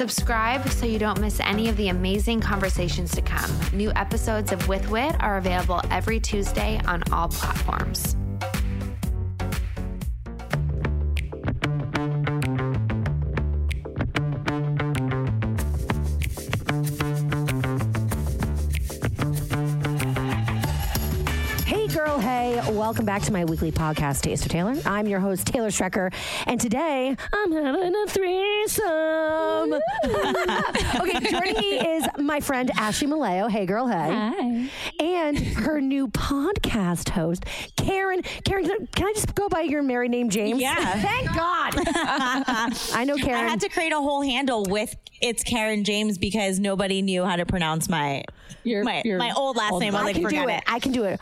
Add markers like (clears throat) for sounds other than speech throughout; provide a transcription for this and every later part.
Subscribe so you don't miss any of the amazing conversations to come. New episodes of With Wit are available every Tuesday on all platforms. Welcome back to my weekly podcast, Taste of Taylor. I'm your host, Taylor Strecker, and today I'm having a threesome. (laughs) okay, joining me is my friend Ashley Malleo. Hey, girl, hey. Hi. And her new podcast host, Karen. Karen, can I, can I just go by your married name, James? Yeah. (laughs) Thank God. (laughs) I know Karen. I had to create a whole handle with it's Karen James because nobody knew how to pronounce my Your- my, your my old last old name. I I was like, can do it. it. I can do it.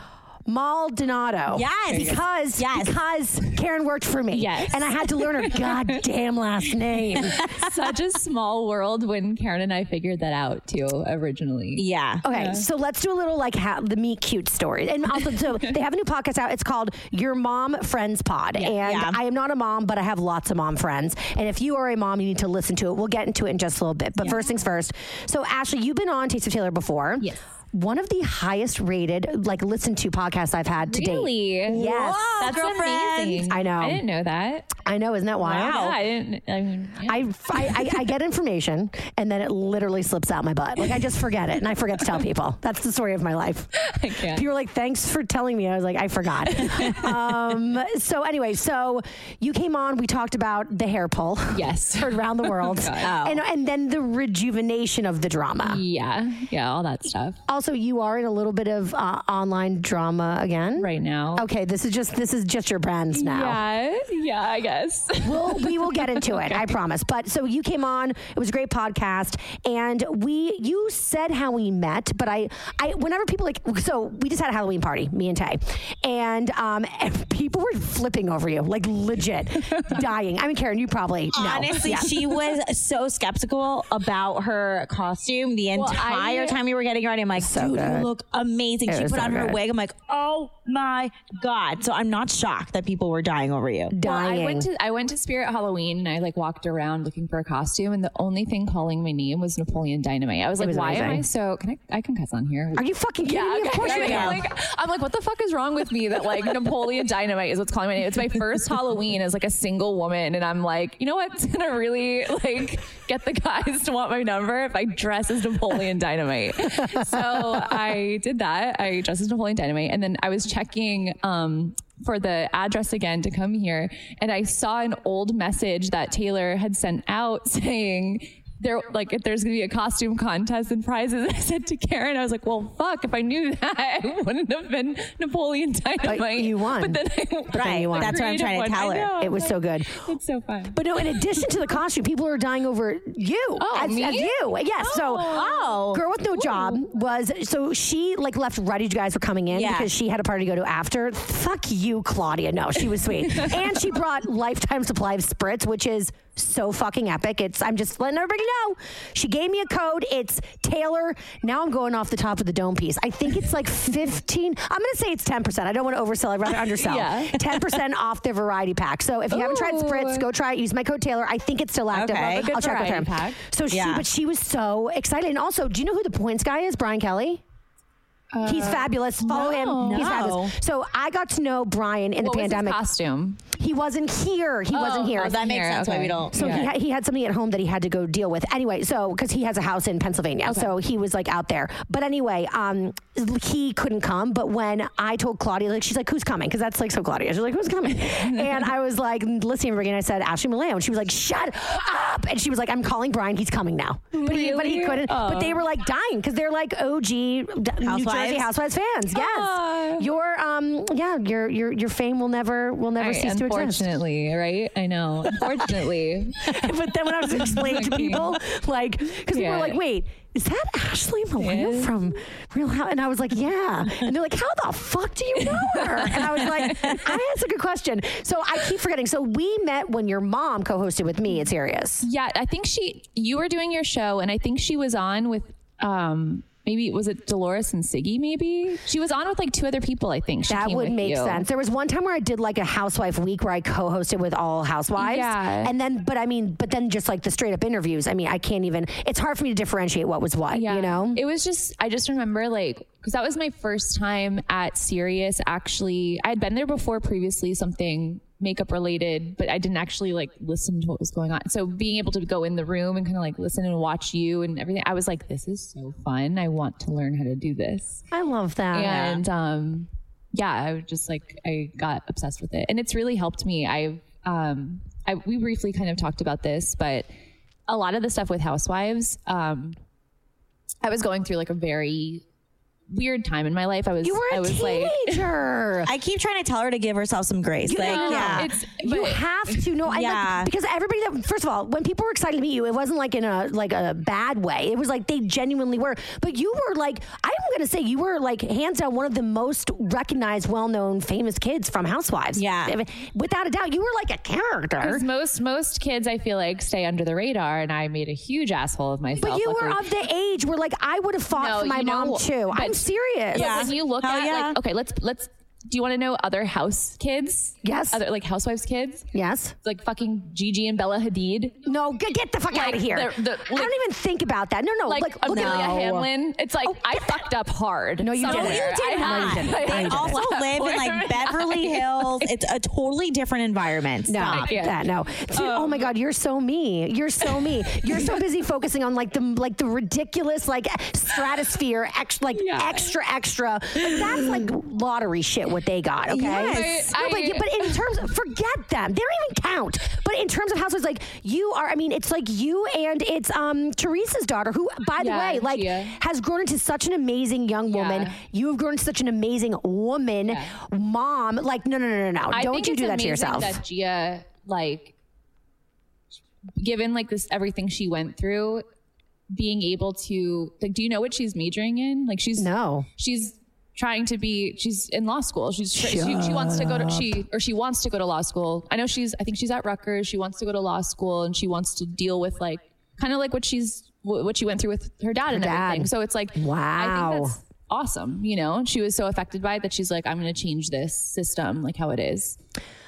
Maldonado. Yes. Because Yes. because Karen worked for me. Yes. And I had to learn her (laughs) goddamn last name. (laughs) Such a small world when Karen and I figured that out too originally. yeah. Okay, so let's do a little like ha- the meet cute story. And also, so (laughs) they have a new podcast out. It's called Your Mom Friends Pod. And Yeah. I am not a mom, but I have lots of mom friends. And if you are a mom, you need to listen to it. We'll get into it in just a little bit. But first things first. So, Ashley, you've been on Taste of Taylor before. Yes. One of the highest rated, like listened to podcasts I've had to date. Really? Yes. That's girlfriend. amazing. I know. I didn't know that. I know, isn't that wild? Yeah, I didn't. I mean, yeah. I, I, I- get information and then it literally slips out my butt. Like I just forget it and I forget to tell people. That's the story of my life. (laughs) I can't. People were like, thanks for telling me. I was like, I forgot. (laughs) um, so anyway, so you came on, we talked about the hair pull. Yes. (laughs) Heard around the world. God. and, and then the rejuvenation of the drama. yeah, yeah, all that stuff. Also, you are in a little bit of uh, online drama again. Right now. Okay, this is just this is just your brands now. Yeah, yeah, I guess. we'll, we will get into it. (laughs) I promise. But so you came on. It was a great podcast, and we you said how we met, but I I whenever people like so we just had a Halloween party, me and Tay, and um and people were flipping over you like legit (laughs) dying. I mean, Karen, you probably know. Honestly, Yeah. she was so skeptical about her costume the Well, entire I- time we were getting ready. I'm like, dude, good. you look amazing. It she put so on her good. wig. I'm like, oh my God. So I'm not shocked that people were dying over you. Well, dying. I went to I went to Spirit Halloween and I like walked around looking for a costume and the only thing calling my name was Napoleon Dynamite. I was like, was why am I so? Can I? I can cuss on here. Are you fucking kidding Yeah, me? Of course you (laughs) I'm like, I'm like, what the fuck is wrong with me that like Napoleon Dynamite is what's calling my name? It's my first (laughs) Halloween as like a single woman, and I'm like, you know what's gonna really like get the guys to want my number if I dress as Napoleon Dynamite. (laughs) so I did that. I dressed as Napoleon Dynamite, and then I was checking. um for the address again to come here and I saw an old message that Taylor had sent out (laughs) saying there like if there's gonna be a costume contest and prizes. (laughs) I said to Karen, I was like, well, fuck, if I knew (laughs) that, I wouldn't have been Napoleon Dynamite. you won. But then I, But then you won. That's what I'm trying to tell her. It was so good. It's so fun. But no, in addition to the costume, people are dying over you. Oh, as, me? as you. Yes. So, Oh. girl with no job was so she like left right as you guys were coming in Yeah. because she had a party to go to after. Fuck you, Claudia. No, she was sweet, (laughs) and she brought lifetime supply of spritz, which is so fucking epic. It's I'm just letting everybody know. She gave me a code. It's Taylor. Now I'm going off the top of the dome piece. I think it's like 15. I'm going to say it's 10%. I don't want to oversell. I'd rather undersell. (laughs) Yeah. 10% (laughs) off their variety pack. So if you haven't tried Spritz, go try it. Use my code Taylor. I think it's still active. Okay. I'll, I'll check with her. pack. So she, Yeah. but she was so excited. And also, do you know who the points guy is? Brian Kelly. He's fabulous. Follow him. He's No. fabulous. So I got to know Brian in What the was his pandemic. costume? He wasn't here. He wasn't here. Oh, that makes Here, sense why we don't. So he, ha- he had something at home that he had to go deal with. Anyway, so because he has a house in Pennsylvania, so he was like out there. But anyway, um, he couldn't come. But when I told Claudia, like she's like, "Who's coming?" Because that's like so Claudia. She's like, "Who's coming?" (laughs) and I was like listening to her again. I said, "Ashley Milano," and she was like, "Shut up!" And she was like, "I'm calling Brian. He's coming now." But he, but he couldn't. But Oh. they were like dying because they're like OG D- New Jersey Housewives? Housewives fans. Yes, Aw. your um, yeah, your your your fame will never will never Right, cease to exist. unfortunately, right? I know. Unfortunately. (laughs) but then when I was explaining to people, like, because people were like, wait, is that Ashley Milano Yeah. from Real House? And I was like, yeah. And they're like, how the fuck do you know her? And I was like, I that's a good question. So I keep forgetting. So we met when your mom co-hosted with me at Sirius. Yeah, I think she you were doing your show and I think she was on with um maybe was it Dolores and Siggy maybe? She was on with like two other people, I think. She That would make you. sense. There was one time where I did like a housewife week where I co-hosted with all housewives. Yeah. And then, but I mean, but then just like the straight up interviews. I mean, I can't even. It's hard for me to differentiate what was what. Yeah. You know. It was just I just remember like because that was my first time at Sirius actually. I had been there before previously something makeup related, but I didn't actually like listen to what was going on. So being able to go in the room and kind of like listen and watch you and everything, I was like, this is so fun. I want to learn how to do this. I love that. and um yeah i was just like i got obsessed with it and it's really helped me i've um I, we briefly kind of talked about this but a lot of the stuff with housewives um i was going through like a very weird time in my life i was You were i a was like teenager. (laughs) I keep trying to tell her to give herself some grace. like, no, no, no. yeah. it's you have to know I Yeah. like, because everybody that first of all when people were excited to meet you it wasn't like in a like a bad way it was like they genuinely were but you were like i'm gonna say you were like hands down one of the most recognized well-known famous kids from housewives Yeah. without a doubt you were like a character because most most kids I feel like stay under the radar, and I made a huge asshole of myself. but you were of the age where like i would have fought No, for my you know, mom too i'm but- serious Yeah. when you look Hell at yeah. like okay let's let's do you want to know other house kids Yes. other like housewives kids yes like fucking Gigi and Bella Hadid no get, get the fuck Like, out of here the- the- i don't even think about that no no like, like, look Amelia at Hamlin it's like Oh, I get that- fucked up hard No, you didn't. somewhere. You did I not. have. No, you didn't. I No, They you have. also live in like (laughs) Beverly Hills. It's a totally different environment. No, Stop. Yeah. that no. Dude, oh my um, God, you're so me. You're so me. (laughs) You're so busy focusing on like the like the ridiculous like stratosphere, ex, like Yeah. extra extra. Like, that's like lottery shit. What they got, okay? Yes. No, but, I- but in terms, of, forget them. They don't even count. But in terms of housewives, like you are. I mean, it's like you and it's um Teresa's daughter, who, by the Yeah, way, like Gia. has grown into such an amazing young woman. Yeah. You have grown into such an amazing woman, mom. Like, no, no, no, no, no. I Don't you do that to yourself. That Gia, like, given like this everything she went through, being able to like, do you know what she's majoring in? Like, she's No. she's trying to be she's in law school. She's she, she wants to go to she or she wants to go to law school. I know she's i think she's at rutgers. She wants to go to law school and she wants to deal with like kind of like what she's what she went through with her dad and dad. everything. So it's like wow i think that's awesome you know? She was so affected by it that she's like i'm going to change this system like how it is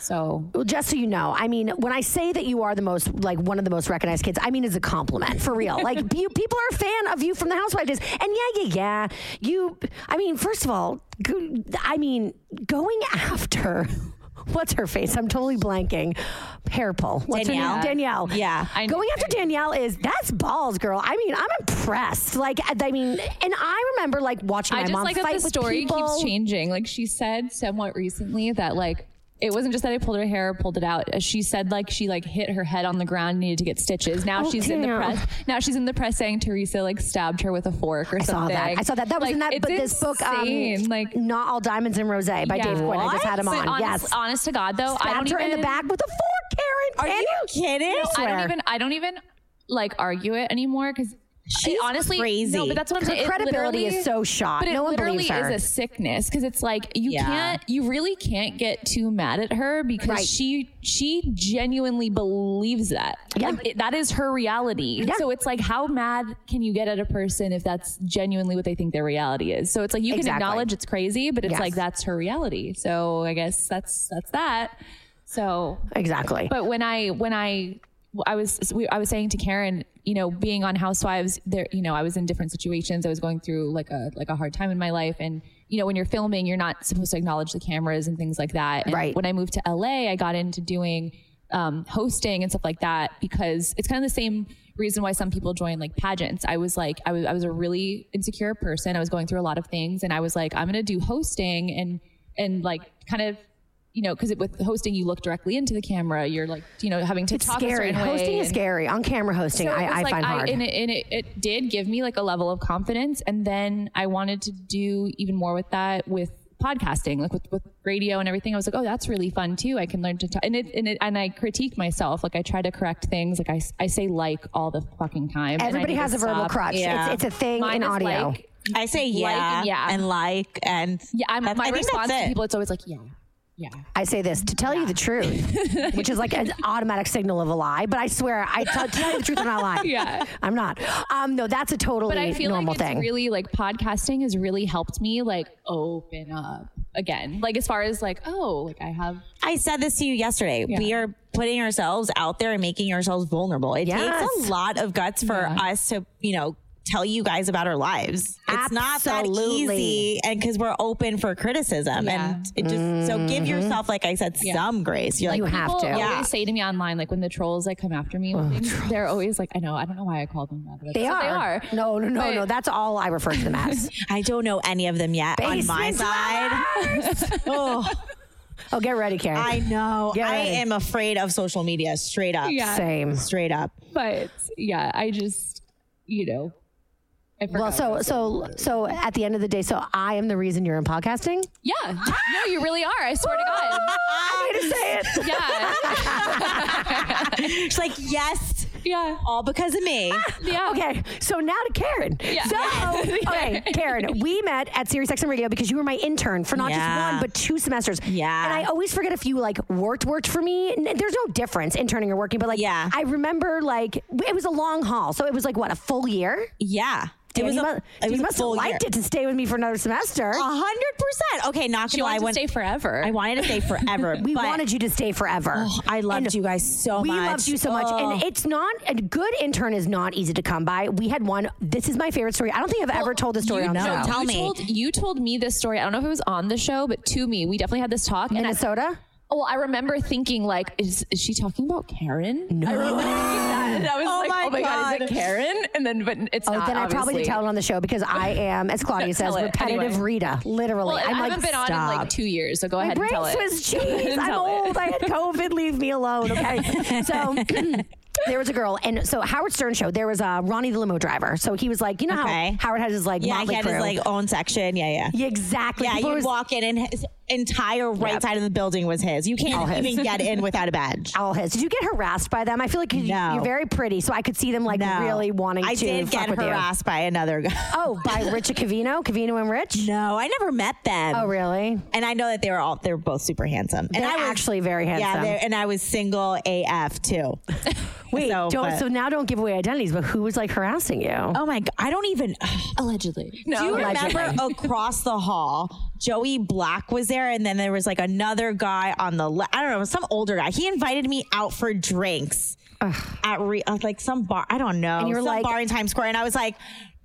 so Well, just so you know, I mean, when I say that you are the most, like, one of the most recognized kids, I mean, as a compliment, for real. like, (laughs) you, people are a fan of you from the Housewives. And yeah, yeah, yeah. You, I mean, first of all, go, I mean, going after. (laughs) What's her face? I'm totally blanking. Hair pull. What's her Danielle. name? Danielle. Yeah. I- Going after Danielle is that's balls, girl. I mean, I'm impressed. Like, I mean, and I remember like watching my I just mom like fight that the story people. keeps changing. Like she said somewhat recently that like it wasn't just that I pulled her hair, pulled it out. She said like she like hit her head on the ground, needed to get stitches. Now Oh, she's in the press. Now she's in the press saying Teresa like stabbed her with a fork or I saw that. I saw that. That was Like, in that. But this book, um, like not all diamonds and rose by yeah. Dave Quinn. I just had him on. honest- yes, honest to God though, I stabbed don't her even in the back with a fork, Karen. Are you kidding? I don't even I don't even like argue it anymore because She's honestly crazy. No, but that's what I'm Her saying. Credibility is so shot. But it No one literally believes her. is a sickness because it's like you Yeah. can't, you really can't get too mad at her because Right. she she genuinely believes that. Yeah. Like, it- that is her reality. Yeah. So it's like, how mad can you get at a person if that's genuinely what they think their reality is? So it's like you can Exactly. acknowledge it's crazy, but it's Yes. like that's her reality. So I guess that's that's that. So Exactly. but when I when I I was we, I was saying to Karen, you know, being on Housewives, there, you know, I was in different situations. I was going through like a like a hard time in my life, and you know, when you're filming, you're not supposed to acknowledge the cameras and things like that. And Right. When I moved to LA, I got into doing um, hosting and stuff like that because it's kind of the same reason why some people join like pageants. I was like, I was I was a really insecure person. I was going through a lot of things, and I was like, I'm gonna do hosting and and like kind of you know, because with hosting, you look directly into the camera. You're like, you know, having to it's talk a scary. certain way, Hosting is and- scary. On camera hosting, So I, was I like find hard. and, it, and it, it did give me like a level of confidence. And then I wanted to do even more with that with podcasting, like with, with radio and everything. I was like, oh, that's really fun too. I can learn to talk. And it, and it, and I critique myself. Like I try to correct things. Like I, I say like all the fucking time. Everybody need has to a verbal stop. crutch. Yeah. It's, it's a thing Mine in audio. like- I say yeah, and yeah. and like and yeah, I'm, my I think response that's to people, it's always like, yeah, yeah. I say this to tell you the truth, which is like an (laughs) automatic signal of a lie. But I swear, I tell, tell you the truth, I'm not lying. Yeah. I'm not. Um, no, that's a totally normal thing. but I feel normal like it's thing. really like podcasting has really helped me like open up again. Like as far as like, oh, like I have I said this to you yesterday. Yeah. We are putting ourselves out there and making ourselves vulnerable. It Yes. takes a lot of guts for Yeah. us to, you know, tell you guys about our lives. It's not that easy and because we're open for criticism Yeah. and it just so give mm-hmm. yourself like I said some grace. You're You like have people to. always Yeah. say to me online, like when the trolls like come after me, oh, with things, they're always like, I know, I don't know why I called them that. but They that's are. They are. No, no, no, But- no. That's all I refer to them as. (laughs) I don't know any of them yet on my side. (laughs) oh, oh, get ready, Karen. I know. I am afraid of social media straight up. Yeah. Same. Straight up. But yeah, I just, you know, I forgot Well, what I so so so at the end of the day, so I am the reason you're in podcasting. Yeah. No, you really are. I swear to God. (laughs) I need to say it. Yeah. (laughs) She's like, yes, Yeah. all because of me. Yeah. Okay, so now to Karen. Yeah. So, (laughs) okay, Karen, we met at Sirius XM Radio because you were my intern for not Yeah. just one but two semesters. Yeah. And I always forget if you like worked worked for me. N- There's no difference interning or working, but like Yeah. I remember like it was a long haul, so it was like what a full year. Yeah. Dude, it was a, mu- it was you must have liked year. it to stay with me for another semester. A hundred percent. Okay, not She gonna lie. wanted to stay forever. I wanted to stay (laughs) forever. we but wanted you to stay forever. Oh, I loved And you guys so we much. loved you so much. Oh. And it's not a good intern is not easy to come by. We had one. This is my favorite story. I don't think I've ever told this story you, on the no, show. tell you me. Told, you told me this story. I don't know if it was on the show, but to me, we definitely had this talk. And I, Minnesota. Well, I remember thinking, like, is, is she talking about Karen? No. I remember thinking that. And I was Oh like, my oh my God. is it Karen? And then, but it's Oh, not. then I probably obviously. did tell it on the show because I (laughs) am, as Claudia says, repetitive anyway. Rita. Literally, Well, I'm I like, haven't been on in stop. like two years, so go My ahead and tell it. Swiss Go ahead (laughs) cheese. I'm tell it. old. I had COVID. Leave me alone. (laughs) Okay. So (clears throat) there was a girl, and so Howard Stern show. There was uh, Ronnie the limo driver. So he was like, you know Okay. how Howard has his like yeah, motley he had crew. his like own section. Yeah, yeah. yeah, exactly. Yeah, you'd was- walk in and his entire right Yep. side of the building was his. You can't his. even get in without a badge. (laughs) all his. Did you get harassed by them? I feel like you, No. you're very pretty, so I could see them like No. really wanting I to. did fuck get with you. harassed by another guy. (laughs) Oh, by Richard Cavino, Cavino and Rich. No, I never met them. Oh, really? And I know that they were all they were both super handsome. and They're I was actually very handsome. Yeah, they're- and I was single AF too. (laughs) Wait, So, don't, but- so now don't give away identities, but who was like harassing you? Oh my god, I don't even. (sighs) Allegedly. Do you Allegedly. remember across the hall, Joey Black was there, and then there was like another guy on the left. I don't know, some older guy. He invited me out for drinks at re- uh, like some bar. I don't know, And you were some like- bar in Times Square, and I was like,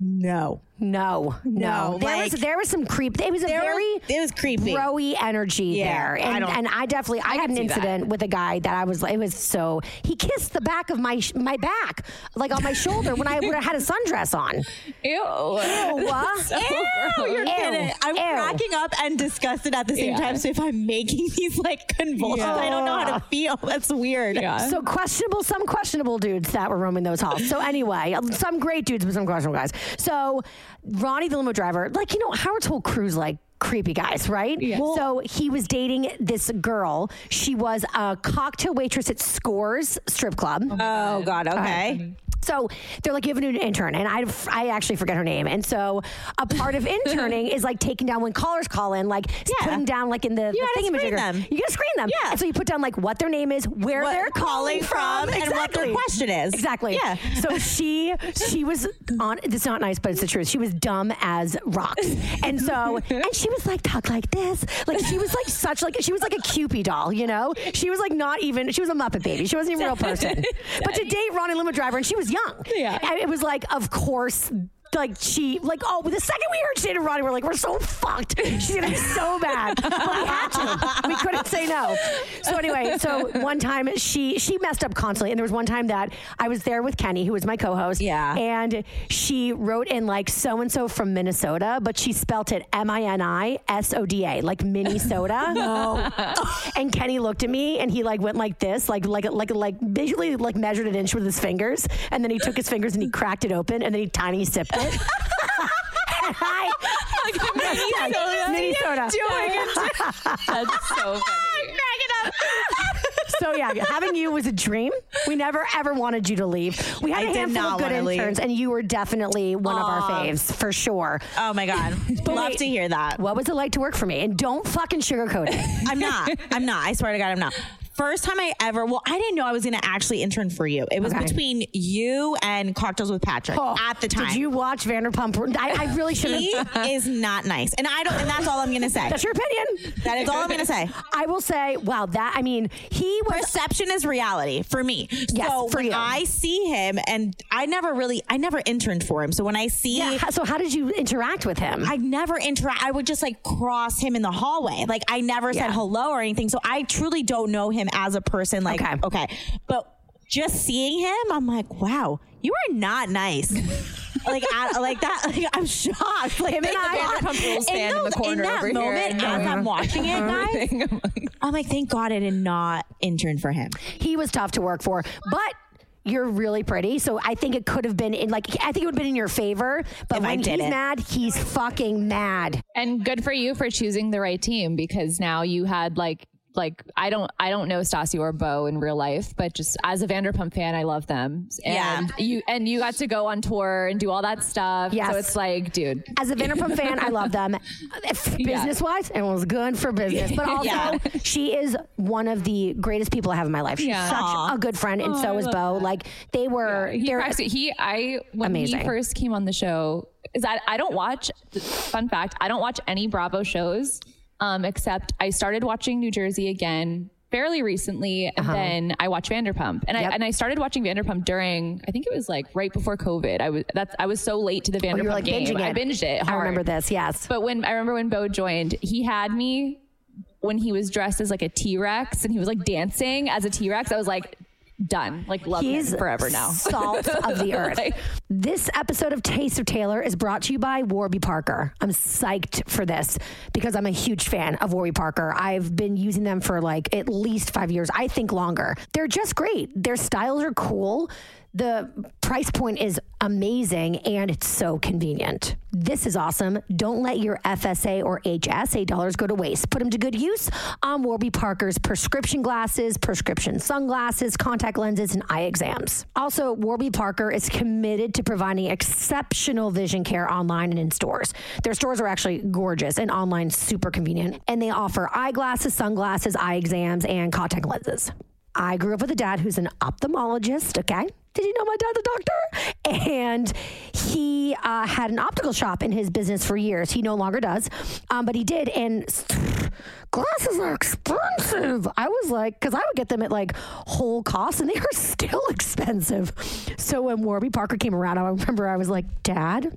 no. No, no. No, there like- was there was some creep. It was a very was- it was creepy. broy energy Yeah, there, and don't- and I definitely I, had an see that. incident with a guy that I was it was so he kissed the back of my my back like on my shoulder when I, when I had a sundress on. (laughs) Ew. Ew, (laughs) So ew, gross. you're And I'm Ew. cracking up and disgusted at the same Yeah. time. So if I'm making these like convulsions, I don't know how to feel. That's weird. Yeah. So questionable, some questionable dudes that were roaming those halls. So anyway, some great dudes, but some questionable guys. So Ronnie the limo driver, like you know, Howard's whole crew's like creepy guys, right? Yeah. so he was dating this girl. She was a cocktail waitress at Scores strip club. Oh, oh God. Okay. So they're like, you have a new intern, and I, I actually forget her name. And so a part of (laughs) interning is like taking down when callers call in, like Yeah. putting down like in the, You the gotta screen thingamajigger. them. You gotta screen them. Yeah. And so you put down like what their name is, where What they're calling from, and what their question is. Exactly. Yeah. So she she was on. It's not nice, but it's the truth. She was dumb as rocks, and so and she was like talk like this, like she was like such like she was like a Kewpie doll, you know. She was like not even. She was a Muppet baby. She wasn't even a real person. (laughs) But to date Ronnie Limo Driver, and she was young. Yeah. And it was like, of course. Like she, like oh, the second we heard she dated Ronnie, we're like, we're so fucked. She's gonna be so mad. But we had to. We couldn't say no. So anyway, so one time she she messed up constantly, and there was one time that I was there with Kenny, who was my co-host. Yeah. And she wrote in like so and so from Minnesota, but she spelt it M I N I S O D A, like Minnesota. (laughs) no. And Kenny looked at me and he like went like this, like like like like visually like measured an inch with his fingers, and then he took his fingers and he cracked it open, and then he tiny sipped it. (laughs) And I, Minnesota. That's so (laughs) funny. (laughs) So yeah, having you was a dream. We never ever wanted you to leave. We had I a handful of good wanna leave. interns, and you were definitely one of our faves for sure. Oh my god, love wait. to hear that. What was it like to work for me? And don't fucking sugarcoat it. I'm not. I'm not. I swear to God, I'm not. First time I ever, well, I didn't know I was going to actually intern for you. It was Okay. between you and Cocktails with Patrick oh, at the time. Oh, Did you watch Vanderpump? I, I really should He have. (laughs) is not nice. And I don't, and that's all I'm going to say. That's your opinion. That is all I'm going to say. I will say, wow, that I mean, he was. Perception is reality for me. Yes, so for when you. I see him, and I never really, I never interned for him. So when I see, Yeah. how- So how did you interact with him? I never interact. I would just like cross him in the hallway. Like I never Yeah. said hello or anything. So I truly don't know him as a person. Like Okay. okay, but just seeing him, I'm like, wow, you are not nice. (laughs) like I, like that. Like, I'm shocked. Like Him and I- Vanderpump Rules fan in the those- corner that over moment, enjoying as I'm watching it, (laughs) guys. I'm like, I'm like, thank God I did not intern for him. he was tough to work for, but. You're really pretty, so I think it could have been in like I think it would have been in your favor. But If I when he's didn't. mad, he's fucking mad. and good for you for choosing the right team because now you had like like I don't I don't know Stassi or Beau in real life, but just as a Vanderpump fan, I love them. Yeah. And you and you got to go on tour and do all that stuff. Yes. So it's like, dude. As a Vanderpump fan, I love them. (laughs) Business wise, it was good for business. But (laughs) also, Yeah. she is one of the greatest people I have in my life. She's Yeah. such Aw. a good friend, and Oh, so is Beau. that. Like they were. He, they're cracks he I when Amazing. he first came on the show is that I don't watch fun fact, I don't watch any Bravo shows um except I started watching New Jersey again fairly recently and then I watched Vanderpump. And Uh-huh. Yep. I and I started watching Vanderpump during I think it was like right before COVID. I was that's I was so late to the oh, Vanderpump were like game. I binged it. I remember this. Yes. But when I remember when Beau joined, he had me when he was dressed as like a T Rex and he was like dancing as a T Rex. I was like, done. Like love He's him forever now. (laughs) Salt of the earth. Like- this episode of Taste of Taylor is brought to you by Warby Parker. I'm psyched for this because I'm a huge fan of Warby Parker. I've been using them for like at least five years, I think longer. They're just great. Their styles are cool. The price point is amazing and it's so convenient. This is awesome. Don't let your FSA or HSA dollars go to waste. Put them to good use on Warby Parker's prescription glasses, prescription sunglasses, contact lenses, and eye exams. Also, Warby Parker is committed to providing exceptional vision care online and in stores. Their stores are actually gorgeous and online super convenient. And they offer eyeglasses, sunglasses, eye exams, and contact lenses. I grew up with a dad who's an ophthalmologist, okay? Did you know my dad's a doctor? And he uh, had an optical shop in his business for years. He no longer does, um, but he did. And glasses are expensive. I was like, because I would get them at like whole cost, and they are (laughs) still expensive. So when Warby Parker came around, I remember I was like, Dad,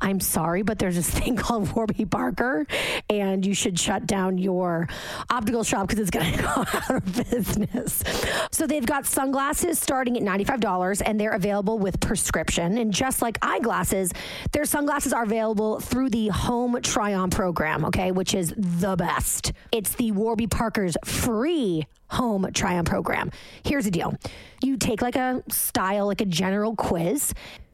I'm sorry, but there's this (laughs) thing called Warby Parker, and you should shut down your optical shop because it's going (laughs) to go out of business. So they've got sunglasses starting at $95, and they're available with prescription. And just like eyeglasses, their sunglasses are available through the Home Try On program, okay, which is the best. It's the Warby Parker's free home try on program. Here's the deal you take like a style, like a general quiz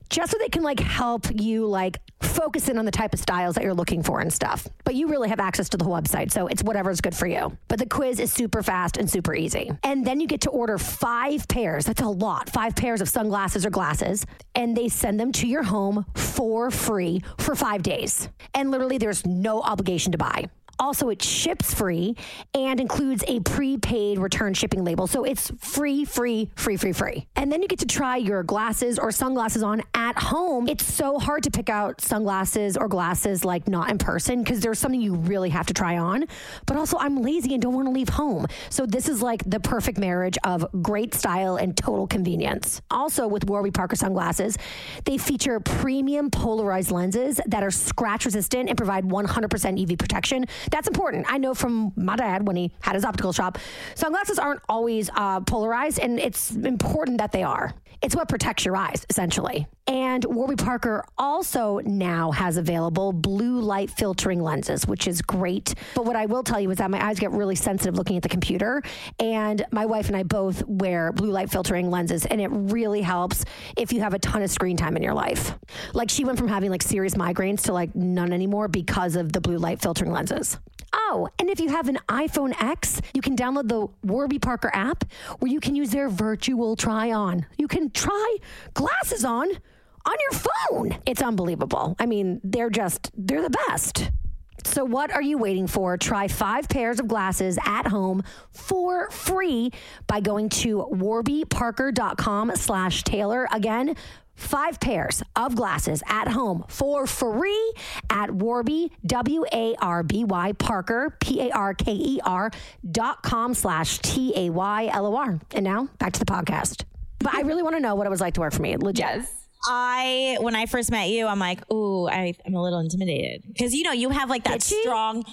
just so they can like help you like focus in on the type of styles that you're looking for and stuff. But you really have access to the website, so it's whatever's good for you. But the quiz is super fast and super easy. And then you get to order five pairs. That's a lot. Five pairs of sunglasses or glasses, and they send them to your home for free for 5 days. And literally there's no obligation to buy. Also, it ships free and includes a prepaid return shipping label. So it's free, free, free, free, free. And then you get to try your glasses or sunglasses on at home. It's so hard to pick out sunglasses or glasses like not in person because there's something you really have to try on. But also, I'm lazy and don't want to leave home. So this is like the perfect marriage of great style and total convenience. Also, with Warby Parker sunglasses, they feature premium polarized lenses that are scratch resistant and provide 100% UV protection. That's important. I know from my dad when he had his optical shop, sunglasses aren't always uh, polarized, and it's important that they are. It's what protects your eyes, essentially. And Warby Parker also now has available blue light filtering lenses, which is great. But what I will tell you is that my eyes get really sensitive looking at the computer. And my wife and I both wear blue light filtering lenses, and it really helps if you have a ton of screen time in your life. Like she went from having like serious migraines to like none anymore because of the blue light filtering lenses. Oh, and if you have an iPhone X, you can download the Warby Parker app where you can use their virtual try on. You can try glasses on on your phone. It's unbelievable. I mean, they're just, they're the best. So, what are you waiting for? Try five pairs of glasses at home for free by going to warbyparker.com slash Taylor. Again, five pairs of glasses at home for free at Warby, W A R B Y Parker, P A R K E R dot com slash T A Y L O R. And now back to the podcast. But I really want to know what it was like to work for me. Legit. Yes. I when I first met you, I'm like, ooh, I, I'm a little intimidated because you know you have like that strong.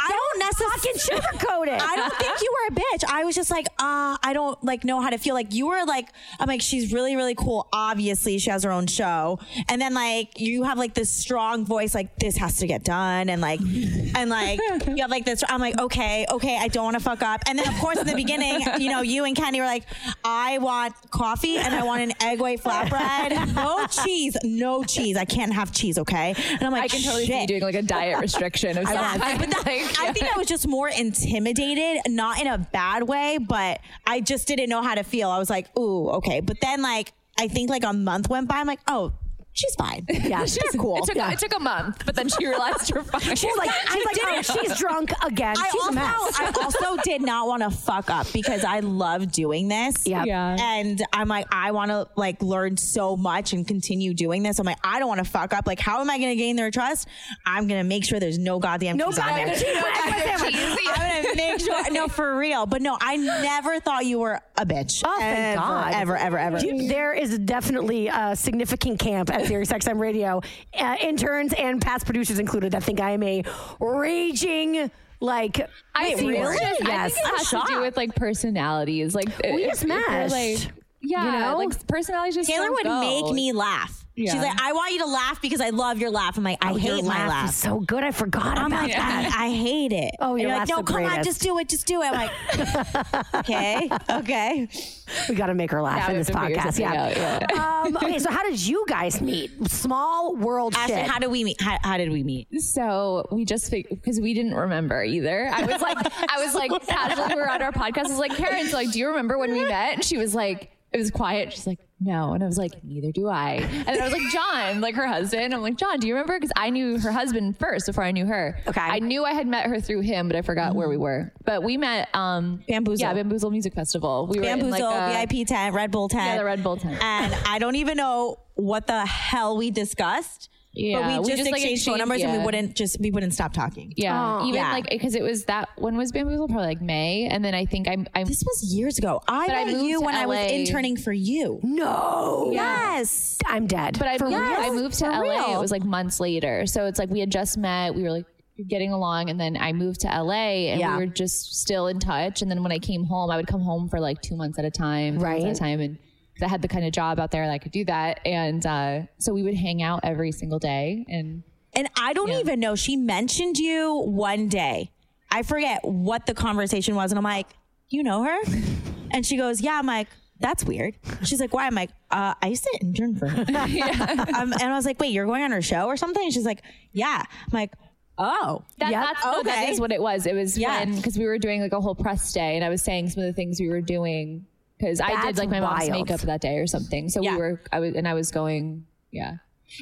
I don't Fucking necessarily. sugarcoat it. I don't think you were a bitch. I was just like, uh, I don't like know how to feel. Like you were like, I'm like, she's really, really cool. Obviously, she has her own show, and then like you have like this strong voice, like this has to get done, and like, and like you have like this. I'm like, okay, okay, I don't want to fuck up. And then of course in the beginning, you know, you and Kenny were like, I want coffee and I want an egg white flatbread, no cheese, no cheese. I can't have cheese, okay? And I'm like, I can totally see you doing like a diet restriction of some (laughs) Yeah, I think I was just more intimidated, not in a bad way, but I just didn't know how to feel. I was like, ooh, okay. But then, like, I think like a month went by. I'm like, oh, she's fine. (laughs) Yeah, she's cool. It took, Yeah. it took a month, but then she realized you're fine. She's like, (laughs) she's like, oh, she's drunk again. I she's also, a mess. I also did not want to fuck up because I love doing this. Yep. Yeah. And I'm like, I want to like learn so much and continue doing this. I'm like, I don't want to fuck up. Like, how am I going to gain their trust? I'm going to make sure there's no goddamn No cheese goddamn on (laughs) I'm there. gonna- I'm gonna make sure. No, for real. But no, I never thought you were a bitch. Oh, thank ever, God. Ever, ever, ever. Dude, There is definitely a significant camp at Sirius XM Radio, uh, interns and past producers included, that think I am a raging, like, I Wait, think it's really? just- I Yes. think it I'm has to do with like personalities. Like We if- just if Like, yeah, you know? like personalities just like Taylor don't would go. make me laugh. She's like, I want you to laugh because I love your laugh. I'm like, I Oh, your hate my laugh laugh. is so good. I forgot I'm about like, that. I, (laughs) I hate it. Oh, your you're like, laugh's no, the come on, just do it, just do it. I'm like, (laughs) okay, okay. We got to make her laugh Yeah, in this have to figure podcast. Yeah. out, yeah. um, (laughs) okay, so how did you guys meet? Small world Ashley, shit. how did we meet? How, how did we meet? So we just because we didn't remember either. I was like, I was like, casually we were on our podcast. I was like, Karen's like, do you remember when we met? And she was like, it was quiet. She's like, no. And I was like, neither do I. And then I was like, John, like her husband. I'm like, John, do you remember? Because I knew her husband first before I knew her. Okay. I knew I had met her through him, but I forgot where we were. But we met um Bamboozle. Yeah, Bamboozle Music Festival. We were in Bamboozle, like a, VIP tent, Red Bull tent. Yeah, the Red Bull tent. And I don't even know what the hell we discussed. Yeah, but we we just, just, like, exchanged phone exchanged- numbers and we wouldn't just we wouldn't stop talking. Yeah, Oh. even Yeah. like because it was that when was Bamboozle? Probably like May, and then I think I'm I'm This was years ago. I But I met moved you to when I was interning for you. no. Yes. I'm dead. But I For moved, real? I moved to For LA. real. It was like months later. So it's like we had just met. We were like getting along, and then I moved to LA, and Yeah. we were just still in touch. And then when I came home, I would come home for like two months at a time, Right. At a time, and I had the kind of job out there that I could do that. And uh, so we would hang out every single day, and And I don't Yeah. even know. She mentioned you one day. I forget what the conversation was. And I'm like, you know her? (laughs) and she goes, yeah. I'm like, that's weird. She's like, why? I'm like, uh, I used to intern for her. (laughs) (laughs) um, and I was like, wait, you're going on her show or something? And she's like, yeah. I'm like, oh, That, that's, no, that Okay. is what it was. It was Yeah. when because we were doing like a whole press day, and I was saying some of the things we were doing because I did like my mom's wild. makeup that day or something. So Yeah. we were, I was, and I was going, yeah.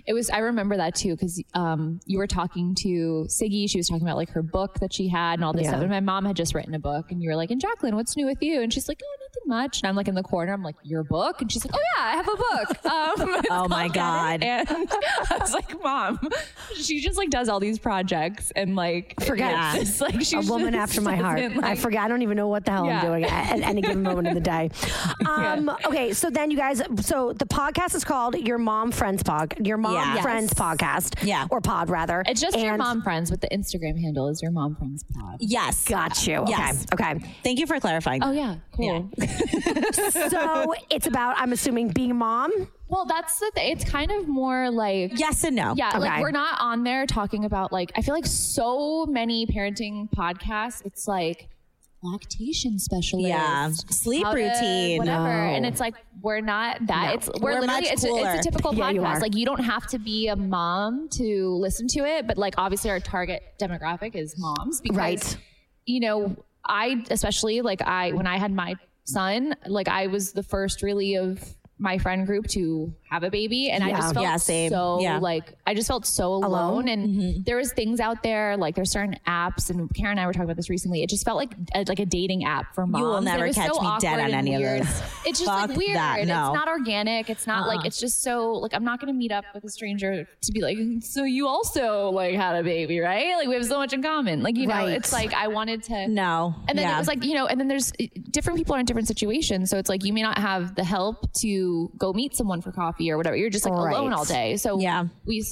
It was. I remember that too because um, you were talking to Siggy. She was talking about like her book that she had and all this Yeah. stuff. And my mom had just written a book, and you were like, "And Jacqueline, what's new with you?" And she's like, "Oh, nothing much." And I'm like in the corner. I'm like, "Your book?" And she's like, "Oh yeah, I have a book." (laughs) Um, (laughs) Oh, my God. (laughs) And I was like, "Mom, she just like does all these projects and like Forget. it's just, like a woman after my heart. doesn't, I like- forget. I don't even know what the hell Yeah. I'm doing at, at any given moment in the day. Um, Okay, so then you guys, so the podcast is called Your Mom Friends Pod, Your Mom Yeah. Friends Podcast, Yeah. or Pod rather. It's just your mom friends, but the Instagram handle is your mom friends pod. yes. Got you. Okay. Yes. Okay. Thank you for clarifying. Oh yeah, cool. (laughs) So it's about, I'm assuming, being a mom. Well, that's the thing. It's kind of more like Yes and no. Yeah, Okay. like we're not on there talking about like I feel like so many parenting podcasts. It's like lactation specialist, Yeah. Sleep how to- routine. whatever. No. And it's like we're not that. No. It's we're, We're literally much it's, a, it's a typical Yeah, you podcast. Like you don't have to be a mom to listen to it, but like obviously our target demographic is moms because Right. you know, I especially like I when I had my son, like I was the first really of my friend group to have a baby and I just felt Yeah, same. so Yeah. like I just felt so alone, Alone? and Mm-hmm. there was things out there like there's certain apps and Karen and I were talking about this recently. It just felt like a, like a dating app for moms. will it never catch so me dead on any of those. (laughs) It's just like weird. that, It's no. Uh-uh. not organic. It's not like it's just so like I'm not gonna meet up with a stranger to be like (laughs) so you also like had a baby right? Like we have so much in common. Like you know it's like I wanted to No. and then Yeah. it was like, you know, and then there's different people are in different situations. So it's like you may not have the help to go meet someone for coffee or whatever. You're just like Right. alone all day. So Yeah. we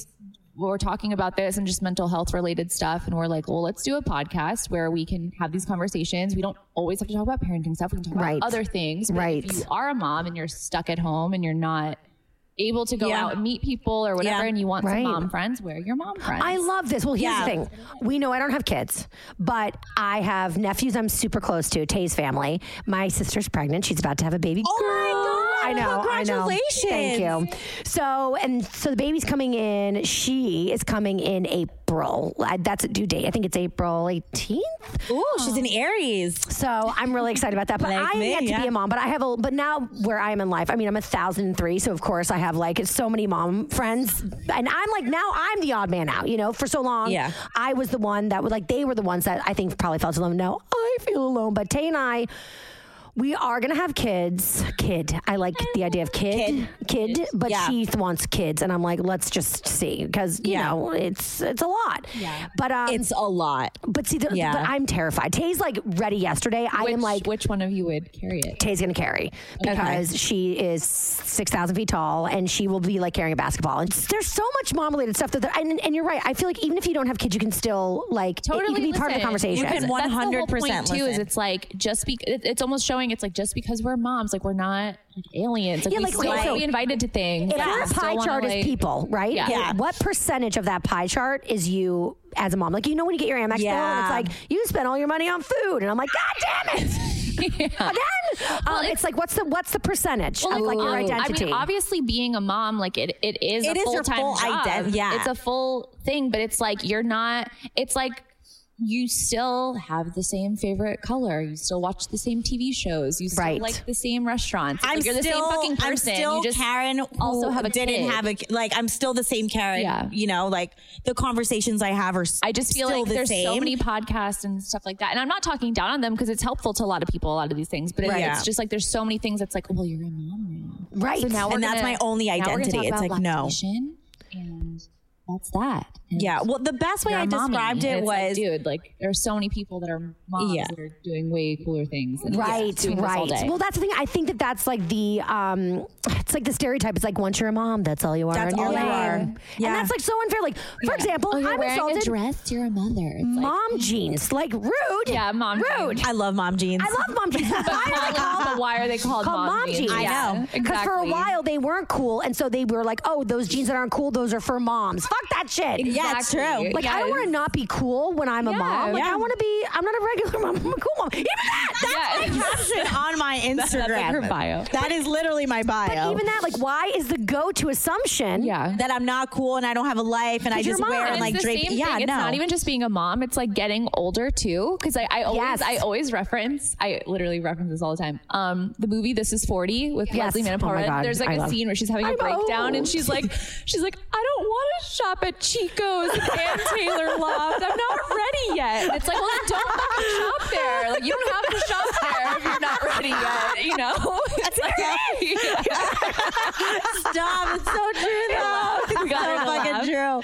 were talking about this and just mental health related stuff. And we're like, well, let's do a podcast where we can have these conversations. We don't always have to talk about parenting stuff. We can talk Right. about other things. But Right. If you are a mom and you're stuck at home and you're not able to go Yeah. out and meet people or whatever, Yeah. and you want Right. some mom friends, where are your mom friends. I love this. Well, here's Yeah. the thing. We know I don't have kids, but I have nephews I'm super close to, Tay's family. My sister's pregnant. She's about to have a baby. Oh my. God. I know. I know. Congratulations. Thank you. So, and so the baby's coming in. She is coming in April. That's a due date. I think it's April 18th. Ooh, she's an Aries. So I'm really excited about that. But Like I me, yet to yeah. be a mom. But I have a. But now where I am in life, I mean, I'm a thousand and three. So of course I have like so many mom friends, and I'm like now I'm the odd man out. You know, for so long, Yeah. I was the one that would like they were the ones that I think probably felt alone. No, I feel alone. But Tay and I. We are gonna have kids. Kid. I like the idea of kid. Kid. but Yeah. she wants kids, and I'm like, let's just see because you Yeah. know it's it's a lot. Yeah. But um, It's a lot. but see, the, Yeah. but I'm terrified. Tay's like ready yesterday. I am like, which one of you would carry it? Tay's gonna carry because she is six thousand feet tall and she will be like carrying a basketball. And there's so much mom related stuff that, and, and you're right. I feel like even if you don't have kids, you can still like it- totally you can be part of the conversation. You can That's the whole 100% point too. Is it's like just be, it- it's almost showing it's like just because we're moms, like we're not like aliens. Like Yeah, we like, still okay, so be invited to things. if Yeah. your pie wanna, chart is people, right? Yeah. Yeah. What percentage of that pie chart is you as a mom? Like you know when you get your Amex bill, Yeah. and it's like you spent all your money on food, and I'm like, God damn it! (laughs) Again, um, it's, like what's the what's the percentage Well, of like your identity? I mean, obviously, being a mom, like it, it is. It a is your full-time full job. ident- yeah. it's a full thing, but it's like you're not. It's like you still have the same favorite color. You still watch the same TV shows. You still Right. like the same restaurants. I'm like you're the same fucking person. I'm still you just Karen also have a didn't kid. have a like. I'm still the same Karen. Yeah. You know, like the conversations I have are. I just feel still like the there's same. so many podcasts and stuff like that. And I'm not talking down on them because it's helpful to a lot of people, a lot of these things. But it- Right. it's just like there's so many things that's like, well, you're a mom now. right. So now And that's gonna- my only identity. It's like, no. and that's that. And Yeah. Well, the best way you're mommy. described it it's like, was dude, like there's so many people that are moms Yeah. that are doing way cooler things. And Right, doing this all right. day. Well, that's the thing. I think that that's like the um, it's like the stereotype. It's like once you're a mom, that's all you are. That's in your all you life. are. And that's like so unfair. Like, for example, oh, you're I'm wearing assaulted. a dress. You're a mother. It's like, Mom jeans, like rude. Yeah, mom rude. jeans. I love mom jeans. I love mom jeans. Why are they called but why are they called, called mom jeans. I Yeah, know. Because for a while they weren't cool, and so they were like, "Oh, those jeans that aren't cool, those are for moms." Fuck that shit. Yeah, it's true. Like I don't want to not be cool when I'm a mom. Like. I want to be. I'm not a regular (laughs) mom. I'm a cool mom. Even that. That's Yeah. (laughs) caption on my Instagram. like her bio. That is literally my bio. But even that, like, why is the go-to assumption? Yeah. that I'm not cool and I don't have a life and I just wear And like drape. yeah, thing. It's not even just being a mom. It's like getting older too. Because I, I always, Yes. I always reference. I literally reference this all the time. Um, the movie This Is Forty with Yes. Leslie Oh my God. There's like I a love- scene where she's having a I'm breakdown old. and she's like, she's like, I don't want to shop at Ann Taylor Loft. I'm not ready yet. It's like, well, then don't fucking shop there. Like you don't have to shop there if you're not ready yet. You know. It's like, Stop. It's so true though. We It's so fucking true.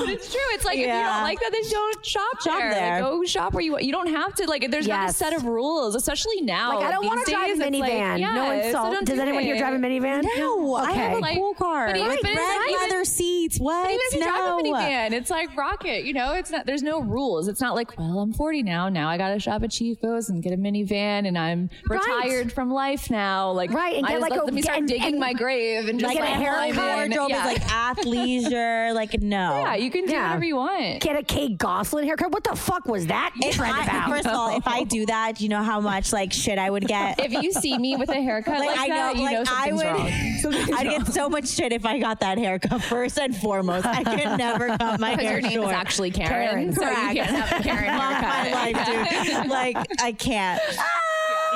But it's true. It's like if you Yeah. don't like that, then don't shop, Shop there. there. Like, go shop where you want. You don't have to. Like, there's not a Yes. set of rules, especially now. Like I don't want to drive a days, it's like, minivan. yeah, no so insult. don't Does do anyone here it. drive a minivan? No, I have a. Like, cool car. but even- Like but it's red not even- leather seats. What? Even if you drive a minivan, it's like rocket. You know, it's not. There's no rules. It's not like, well, I'm 40 now. Now I got to shop at Chico's and get a minivan, and I'm Right. retired from life now. Like, Right, and get like well- a- let me start digging and- my grave and just like get a my haircut. whole wardrobe yeah. is like (laughs) athleisure. Like no. yeah, you can do Yeah. whatever you want. Get a Kate Gosselin haircut. What the fuck was that If trend I- about? First of all, if I (laughs) do that, do you know how much like shit I would get? If you see me with a haircut like, I that, you like, know I something's would, wrong. (laughs) I'd get so much shit if I got that haircut first and foremost. I could never cut my Because hair your name short. is actually Karen, Karen, so correct. you can't have a Karen haircut. my life, dude. Like I can't. Ah!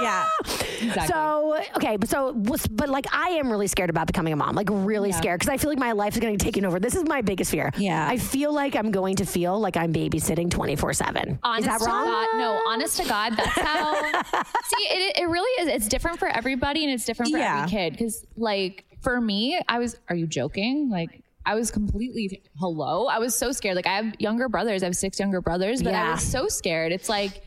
Yeah. Exactly. So okay, but so but like I am really scared about becoming a mom. Like really scared because I feel like my life is going to be taken over. This is my biggest fear. Yeah. I feel like I'm going to feel like I'm babysitting 24 seven. Is that wrong? God, no, honest to God, that's how. (laughs) see, it, it really is. It's different for everybody, and it's different for Yeah. every kid. Because, like, for me, I was. Are you joking? Like, I was completely hello. I was so scared. Like, I have younger brothers. I have six younger brothers, but Yeah. I was so scared. It's like.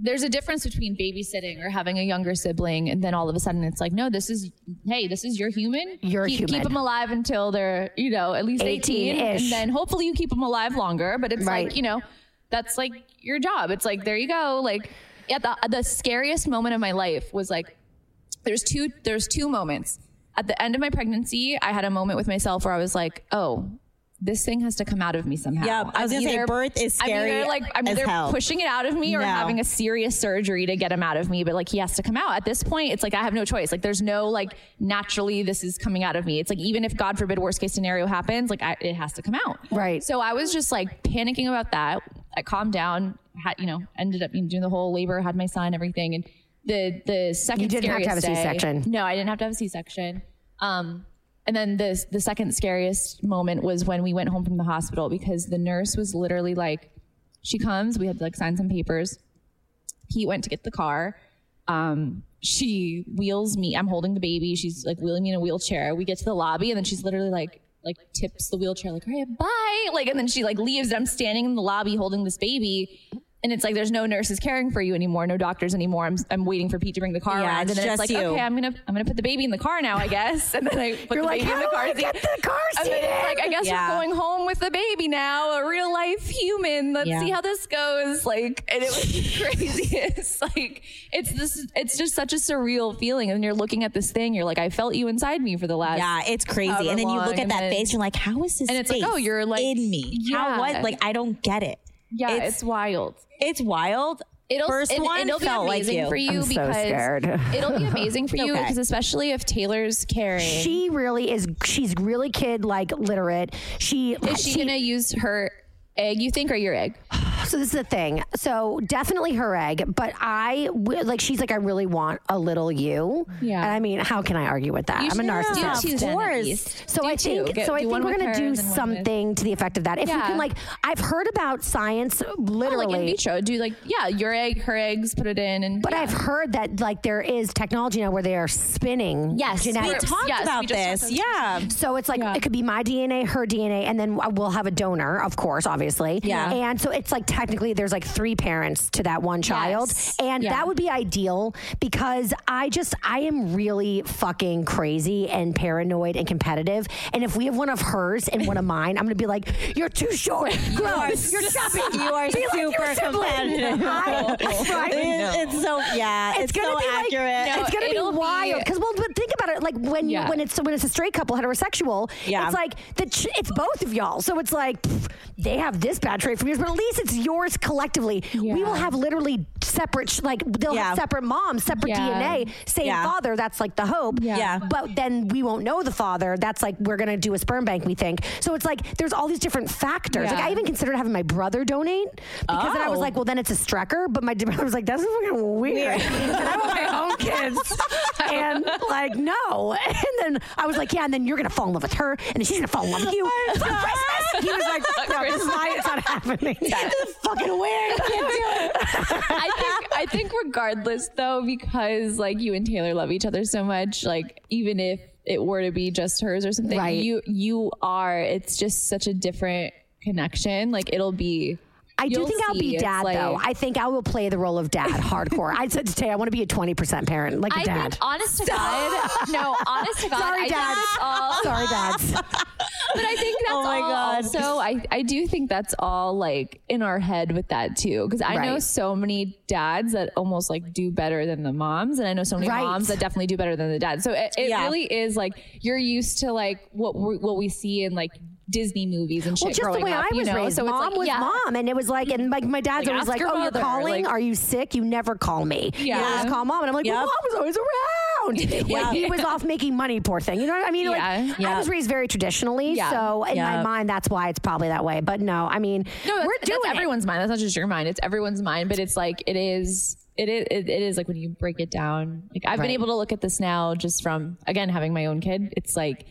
There's a difference between babysitting or having a younger sibling, and then all of a sudden it's like, no, this is, hey, this is your human. You're keep, human. Keep them alive until they're, you know, at least 18, 18-ish. and then hopefully you keep them alive longer. But it's Right. like, you know, that's like your job. It's like there you go. Like yeah, the the scariest moment of my life was like there's two there's two moments. At the end of my pregnancy, I had a moment with myself where I was like, oh. This thing has to come out of me somehow. Yeah, I was I'm gonna say birth is I'm scary either like I'm as either hell. pushing it out of me or No. having a serious surgery to get him out of me. But like he has to come out. At this point, it's like I have no choice. Like there's no like naturally this is coming out of me. It's like even if God forbid worst case scenario happens, like I, it has to come out. Right. So I was just like panicking about that. I calmed down. Had you know ended up doing the whole labor, had my son, everything, and the the second You didn't have to have a scariest day- C-section. No, I didn't have to have a C-section. Um, and then the the second scariest moment was when we went home from the hospital because the nurse was literally like, she comes, we had to like sign some papers. He went to get the car. Um, she wheels me. I'm holding the baby. She's like wheeling me in a wheelchair. We get to the lobby, and then she's literally like like tips the wheelchair like, "All right, bye." Like, and then she like leaves. And I'm standing in the lobby holding this baby. And it's like there's no nurses caring for you anymore, no doctors anymore. I'm, I'm waiting for Pete to bring the car Yeah, around, and then it's like, you. okay, I'm gonna I'm gonna put the baby in the car now, I guess. (laughs) And then I put You're the like, baby in the car I seat. get the car seat. (laughs) And then it's like, I guess Yeah. we're going home with the baby now, a real life human. Let's Yeah. see how this goes. Like, and it was (laughs) crazy. It's like it's this. It's just such a surreal feeling, and you're looking at this thing. You're like, I felt you inside me for the last. Yeah, it's crazy. And then you look at that then- face, you're like, how is this And it's like, face oh, you're, like- in me? How Yeah. what? Like I don't get it. Yeah, it's- it's, wild. It's wild. It'll, First and, one it'll be felt like amazing you. for you I'm so because scared. it'll be amazing (laughs) for you Okay. because especially if Taylor's carrying. She really is. She's really kid like literate. She is she, gonna use her egg? You think or your egg? So this is the thing. So definitely her egg, but I like she's like I really want a little you. Yeah. And I mean, how can I argue with that? You I'm a should do narcissist. two then, at course. So Do I think Get- so. I think we're gonna do and then one with- something to the effect of that. If we Yeah. can, like, I've heard about science, Oh, like in literally. vitro, do like yeah, your egg, her eggs, put it in, and but yeah. I've heard that like there is technology now where they are spinning Yes, we genetics. We talked Yes, about just this. talked about Yeah. So it's like Yeah. it could be my DNA, her DNA, and then we'll have a donor, of course, obviously. Yeah. And so it's like technically there's like three parents to that one child, Yes. and Yeah. that would be ideal because I just I am really fucking crazy and paranoid and competitive, and if we have one of hers and one of (laughs) mine, I'm gonna be like, you're too short, gross, you're chubby, (laughs) You are Be super sibling." competitive. I- (laughs) right? It- It's so yeah. It's, gonna so be like- accurate. No, it's gonna it'll be wild because well, but think about it. like when you Yeah. when it's when it's a straight couple heterosexual, Yeah. it's like the ch- it's both of y'all. So it's like pff, they have this bad trait from yours, but at least it's yours collectively. We will have literally separate like they'll Yeah. have separate moms, separate Yeah. DNA, same Yeah. father. That's like the hope. Yeah. Yeah. But then we won't know the father. That's like we're gonna do a sperm bank. We think so. It's like there's all these different factors. Like I even considered having my brother donate because then I was Oh. like, well, then it's a strecker. But my (laughs) brother was like, that's fucking weird. (laughs) and I want my own kids. (laughs) and like, no. And then I was like, yeah. And then you're gonna fall in love with her, and then she's gonna fall in love with you for Christmas. He was like, no, this is not, it's not happening. This is fucking weird. I can't do it. I think I think regardless though, because like you and Taylor love each other so much, like even if it were to be just hers or something, Right. you you are. It's just such a different connection. Like it'll be. I do you'll think I'll be dad like- though. I think I will play the role of dad hardcore. I said to Tay, I want to be a 20% parent, like a I dad. think, honest to (laughs) God, no, honest to God, Sorry, I dads. all. (laughs) Sorry, dads. (laughs) But I think that's Oh my all. God. Also, I I do think that's all like in our head with that too, because I know so many dads that almost like do better than the moms, and I know so many Right. moms that definitely do better than the dads. So it, it Yeah. really is like you're used to like what we, what we see in like Disney movies and shit Well, just the way up. I you was know? raised, so mom like, was yeah. mom, and it was like, and like my dad's Like, always like, "Oh, you're calling? like- Are you sick? You never call me. Yeah. you just call mom." And I'm like, Yep. "Well, mom was always around." (laughs) Yeah. Like he was off making money, poor thing. You know what I mean? Yeah. Like I was raised very traditionally, Yeah. so in my mind, that's why it's probably that way. But no, I mean, No, we're doing everyone's mind. That's not just your mind. It's everyone's mind. But it's like it is it is it is like when you break it down. Like I've Right. been able to look at this now, just from again having my own kid. It's like,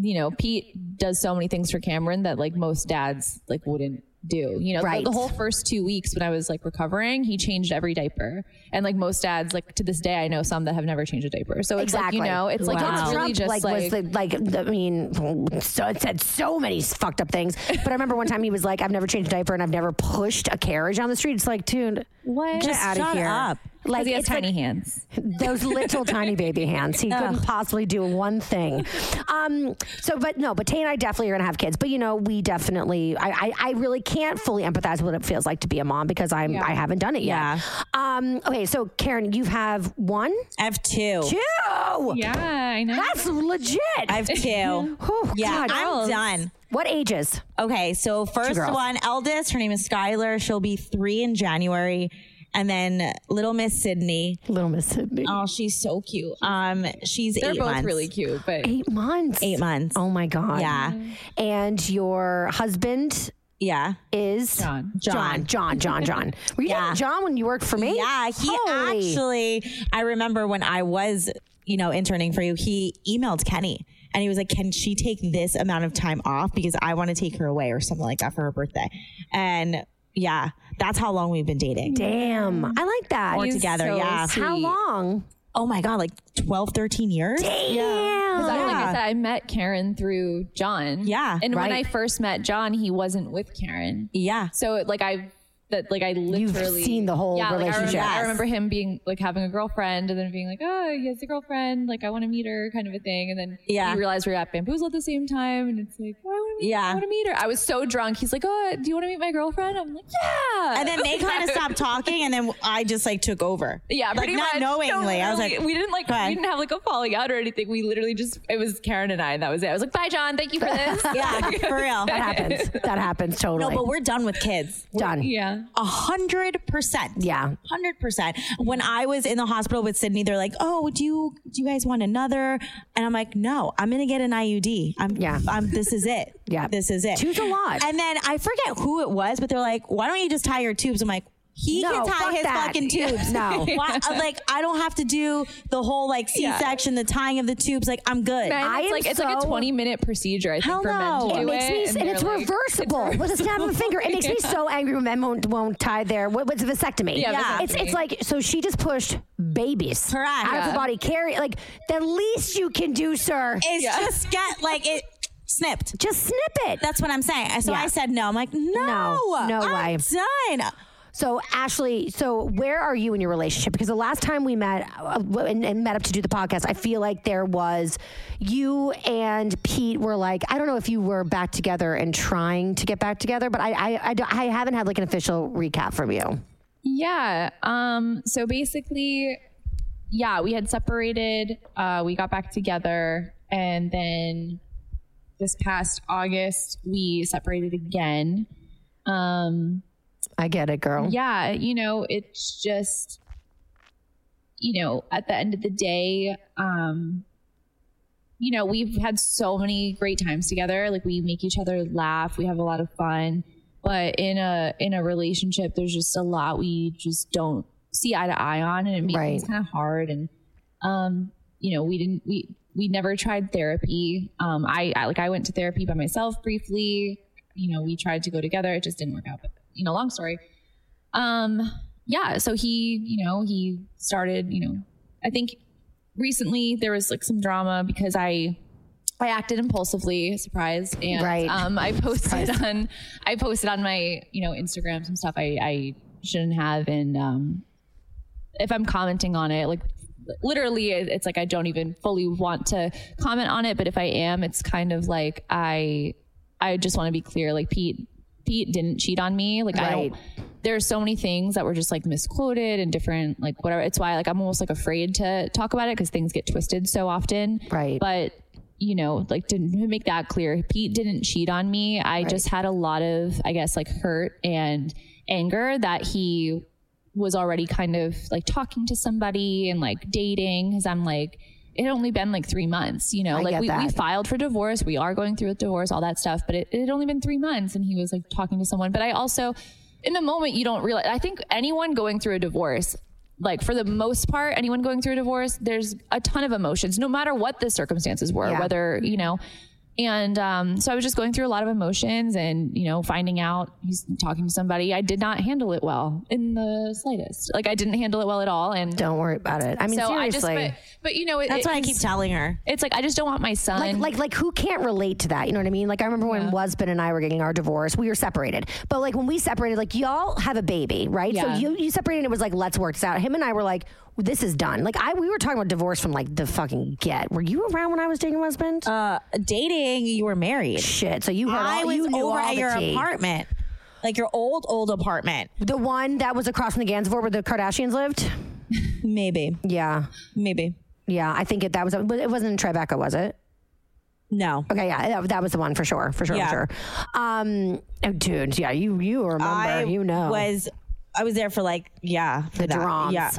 you know, Pete does so many things for Cameron that like most dads like wouldn't do. You know, the- Right. the, whole first two weeks when I was like recovering, he changed every diaper, and like most dads, like to this day, I know some that have never changed a diaper. So it's Exactly. like you know, it's like Donald it's really Trump, just like, like, was the, like I mean, so it said so many fucked up things. But I remember one time he was like, "I've never changed a diaper and I've never pushed a carriage on the street." It's like, dude, What? Get Just out of shut here. up. Like he has it's like- tiny hands. (laughs) those little tiny baby hands. He couldn't possibly do one thing. Um, so, but no, but Tay and I definitely are gonna have kids. But you know, we definitely, I, I, I really can't fully empathize with what it feels like to be a mom because I'm, I haven't done it yet. Yeah. Um, okay, so Karen, you have one, I have two. two. Yeah, I know. That's legit. I have two. (laughs) Oh, yeah, God. I'm done. What ages? Okay, so first one, eldest, her name is Skylar. She'll be three in January. And then little Miss Sydney. Little Miss Sydney. Oh, she's so cute. Um, she's They're eight both months. really cute, but Eight months. Eight months. Oh my God. Yeah. And your husband Yeah. is John. John. John. John. John. Were you Yeah. John when you worked for me? Yeah, he Holy. actually. I remember when I was, you know, interning for you. He emailed Kenny and he was like, "Can she take this amount of time off because I want to take her away or something like that for her birthday?" And yeah, that's how long we've been dating. Damn. Mm. I like that. We're He's together. so yeah. sweet. How long? Oh my god, like 12, 13 years. Damn. 'Cause I- like I said, I met Karen through John. Yeah, and when right. I first met John, he wasn't with Karen. Yeah. So like I that like I literally seen the whole yeah, like, I remember, relationship. I remember him being like having a girlfriend and then being like, oh, he has a girlfriend, like I want to meet her, kind of a thing. And then Yeah. we realized we're at Bamboozle at the same time, and it's like, oh, I want to meet, Yeah. I want to meet her. I was so drunk. He's like, oh, do you want to meet my girlfriend? I'm like, yeah. And then they (laughs) kind of stopped talking, and then I just like took over. Yeah, like pretty not much. knowingly. No, I was like, we didn't like we didn't have like a falling out or anything. We literally just it was Karen and I, and that was it. I was like, bye, John. Thank you for (laughs) this. yeah, for real. That happens. That happens totally. No, but we're done with kids. done. yeah. A hundred percent. Yeah. Hundred percent. When I was in the hospital with Sydney, they're like, "Oh, do you do you guys want another?" And I'm like, "No, I'm gonna get an IUD. I'm Yeah. I'm this is it. Yeah. this is it. Two's a lot. And then I forget who it was, but they're like, "Why don't you just tie your tubes?" I'm like. He No, can tie fuck his that. fucking tubes. (laughs) No. (laughs) Why, like I don't have to do the whole like C-section, the tying of the tubes. Like I'm good. Man, I it's am like it's like a 20 minute procedure. I think Hell for men no. to do It makes me, it, and, they're it's like- reversible with a snap of a finger. It makes me so (laughs) angry when men won't, won't tie their what, what's a vasectomy. Yeah, Yeah. it's it's like so she just pushed babies Correct. out of her body. Carry like the least you can do, sir. It's just get like it snipped. just snip it. That's what I'm saying. So Yeah. I said no. I'm like, no, No, no I'm way. done. So Ashley, so where are you in your relationship? Because the last time we met uh, and, and met up to do the podcast, I feel like there was you and Pete were like, I don't know if you were back together and trying to get back together, but I I, I, don't- I haven't had like an official recap from you. Yeah. Um. So basically, yeah, we had separated. Uh, we got back together, and then this past August we separated again. Um, I get it, girl. yeah, you know, it's just, you know, at the end of the day, um, you know, we've had so many great times together. Like we make each other laugh. We have a lot of fun. But in a in a relationship, there's just a lot we just don't see eye to eye on, and it makes Right. things kind of hard. And um, you know, we didn't we we never tried therapy. Um, I, I like I went to therapy by myself briefly. You know, we tried to go together. It just didn't work out. But you know, long story. Um, yeah. So he, you know, he started. You know, I think recently there was like some drama because I I acted impulsively, surprise, and Right. um, I posted on I posted on my you know Instagram some stuff I, I shouldn't have, and um, if I'm commenting on it, like literally, it's like I don't even fully want to comment on it, but if I am, it's kind of like I I just want to be clear, like Pete Pete didn't cheat on me, like I Right. don't. There's so many things that were just like misquoted and different, like whatever. It's why like I'm almost like afraid to talk about it because things get twisted so often. Right. But you know, like to make that clear, Pete didn't cheat on me. I just had a lot of, I guess, like hurt and anger that he was already kind of like talking to somebody and like dating. Cause I'm like, it had only been like three months, you know, I like we, we filed for divorce. We are going through a divorce, all that stuff, but it, it had only been three months and he was like talking to someone. But I also, in the moment, you don't realize, I think anyone going through a divorce, like for the most part, anyone going through a divorce, there's a ton of emotions, no matter what the circumstances were, Yeah. whether, you know, and um, so I was just going through a lot of emotions and, you know, finding out he's talking to somebody. I did not handle it well in the slightest. Like I didn't handle it well at all. And Don't worry about it. I mean, so I just, seriously. but, but you know, it, That's why I keep telling her. It's like, I just don't want my son. like like like who can't relate to that you know what i mean like i remember when husband and i were getting our divorce we were separated but like when we separated like y'all have a baby right Yeah. so you you separated and it was like let's work this out him and i were like this is done like i we were talking about divorce from like the fucking get were you around when i was dating my husband Uh, dating, you were married. shit so you heard I all was you knew over all at your tea. apartment, like your old old apartment. the one that was across from the Gansevoort where the Kardashians lived. (laughs) Maybe, Yeah, maybe. yeah. I think it, that was. It wasn't in Tribeca, was it? No, Okay, yeah, that, that was the one for sure, for sure, Yeah. for sure. Um, oh, dude, yeah, you you remember, I you know, was I was there for like yeah for the that. drums. Yeah,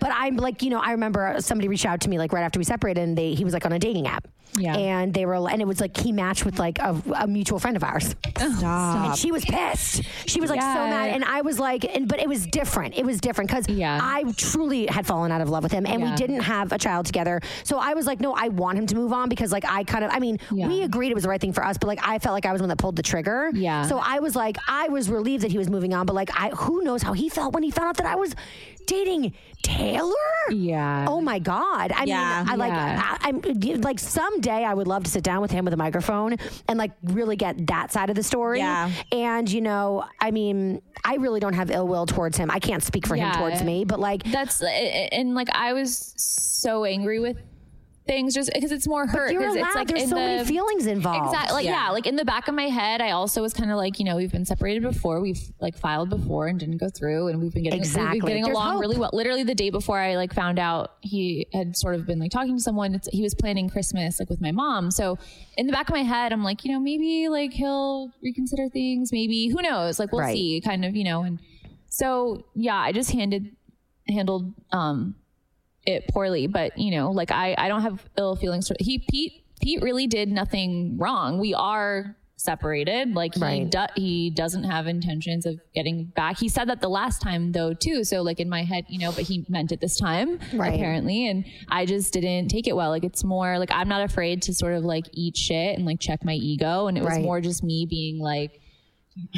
But I'm like, you know, I remember somebody reached out to me like right after we separated, and they he was like on a dating app. Yeah. And they were, and it was like he matched with like a, a mutual friend of ours. stop. And she was pissed. She was like so mad, and I was like, and but it was different. It was different because Yeah. I truly had fallen out of love with him, and we didn't have a child together. So I was like, no, I want him to move on because like I kind of, I mean, Yeah. we agreed it was the right thing for us, but like I felt like I was the one that pulled the trigger. Yeah. So I was like, I was relieved that he was moving on, but like, I who knows how he felt when he found out that I was dating Taylor. Yeah. Oh my God. I Yeah. mean, I like, Yeah. I, I'm like someday I would love to sit down with him with a microphone and like really get that side of the story. Yeah. And you know, I mean, I really don't have ill will towards him. I can't speak for him towards me, but like, That's and like I was so angry with things just because it's more hurt. you're 'cause allowed. it's like There's in so many feelings involved. Exactly. Like yeah. Yeah. like in the back of my head, I also was kind of like, you know, we've been separated before. We've like filed before and didn't go through, and we've been getting we've Exactly. been getting There's along hope. really well. Literally the day before I like found out he had sort of been like talking to someone. It's, he was planning Christmas like with my mom. So in the back of my head, I'm like, you know, maybe like he'll reconsider things. Maybe who knows? Like we'll Right. see. Kind of, you know. And so yeah, I just handed handled um it poorly, but you know, like I, I don't have ill feelings. For, he, Pete, Pete really did nothing wrong. We are separated. Like he, Right. do, he doesn't have intentions of getting back. He said that the last time though too. So like in my head, you know, but he meant it this time Right. apparently. And I just didn't take it well. Like it's more like I'm not afraid to sort of like eat shit and like check my ego. And it was Right. more just me being like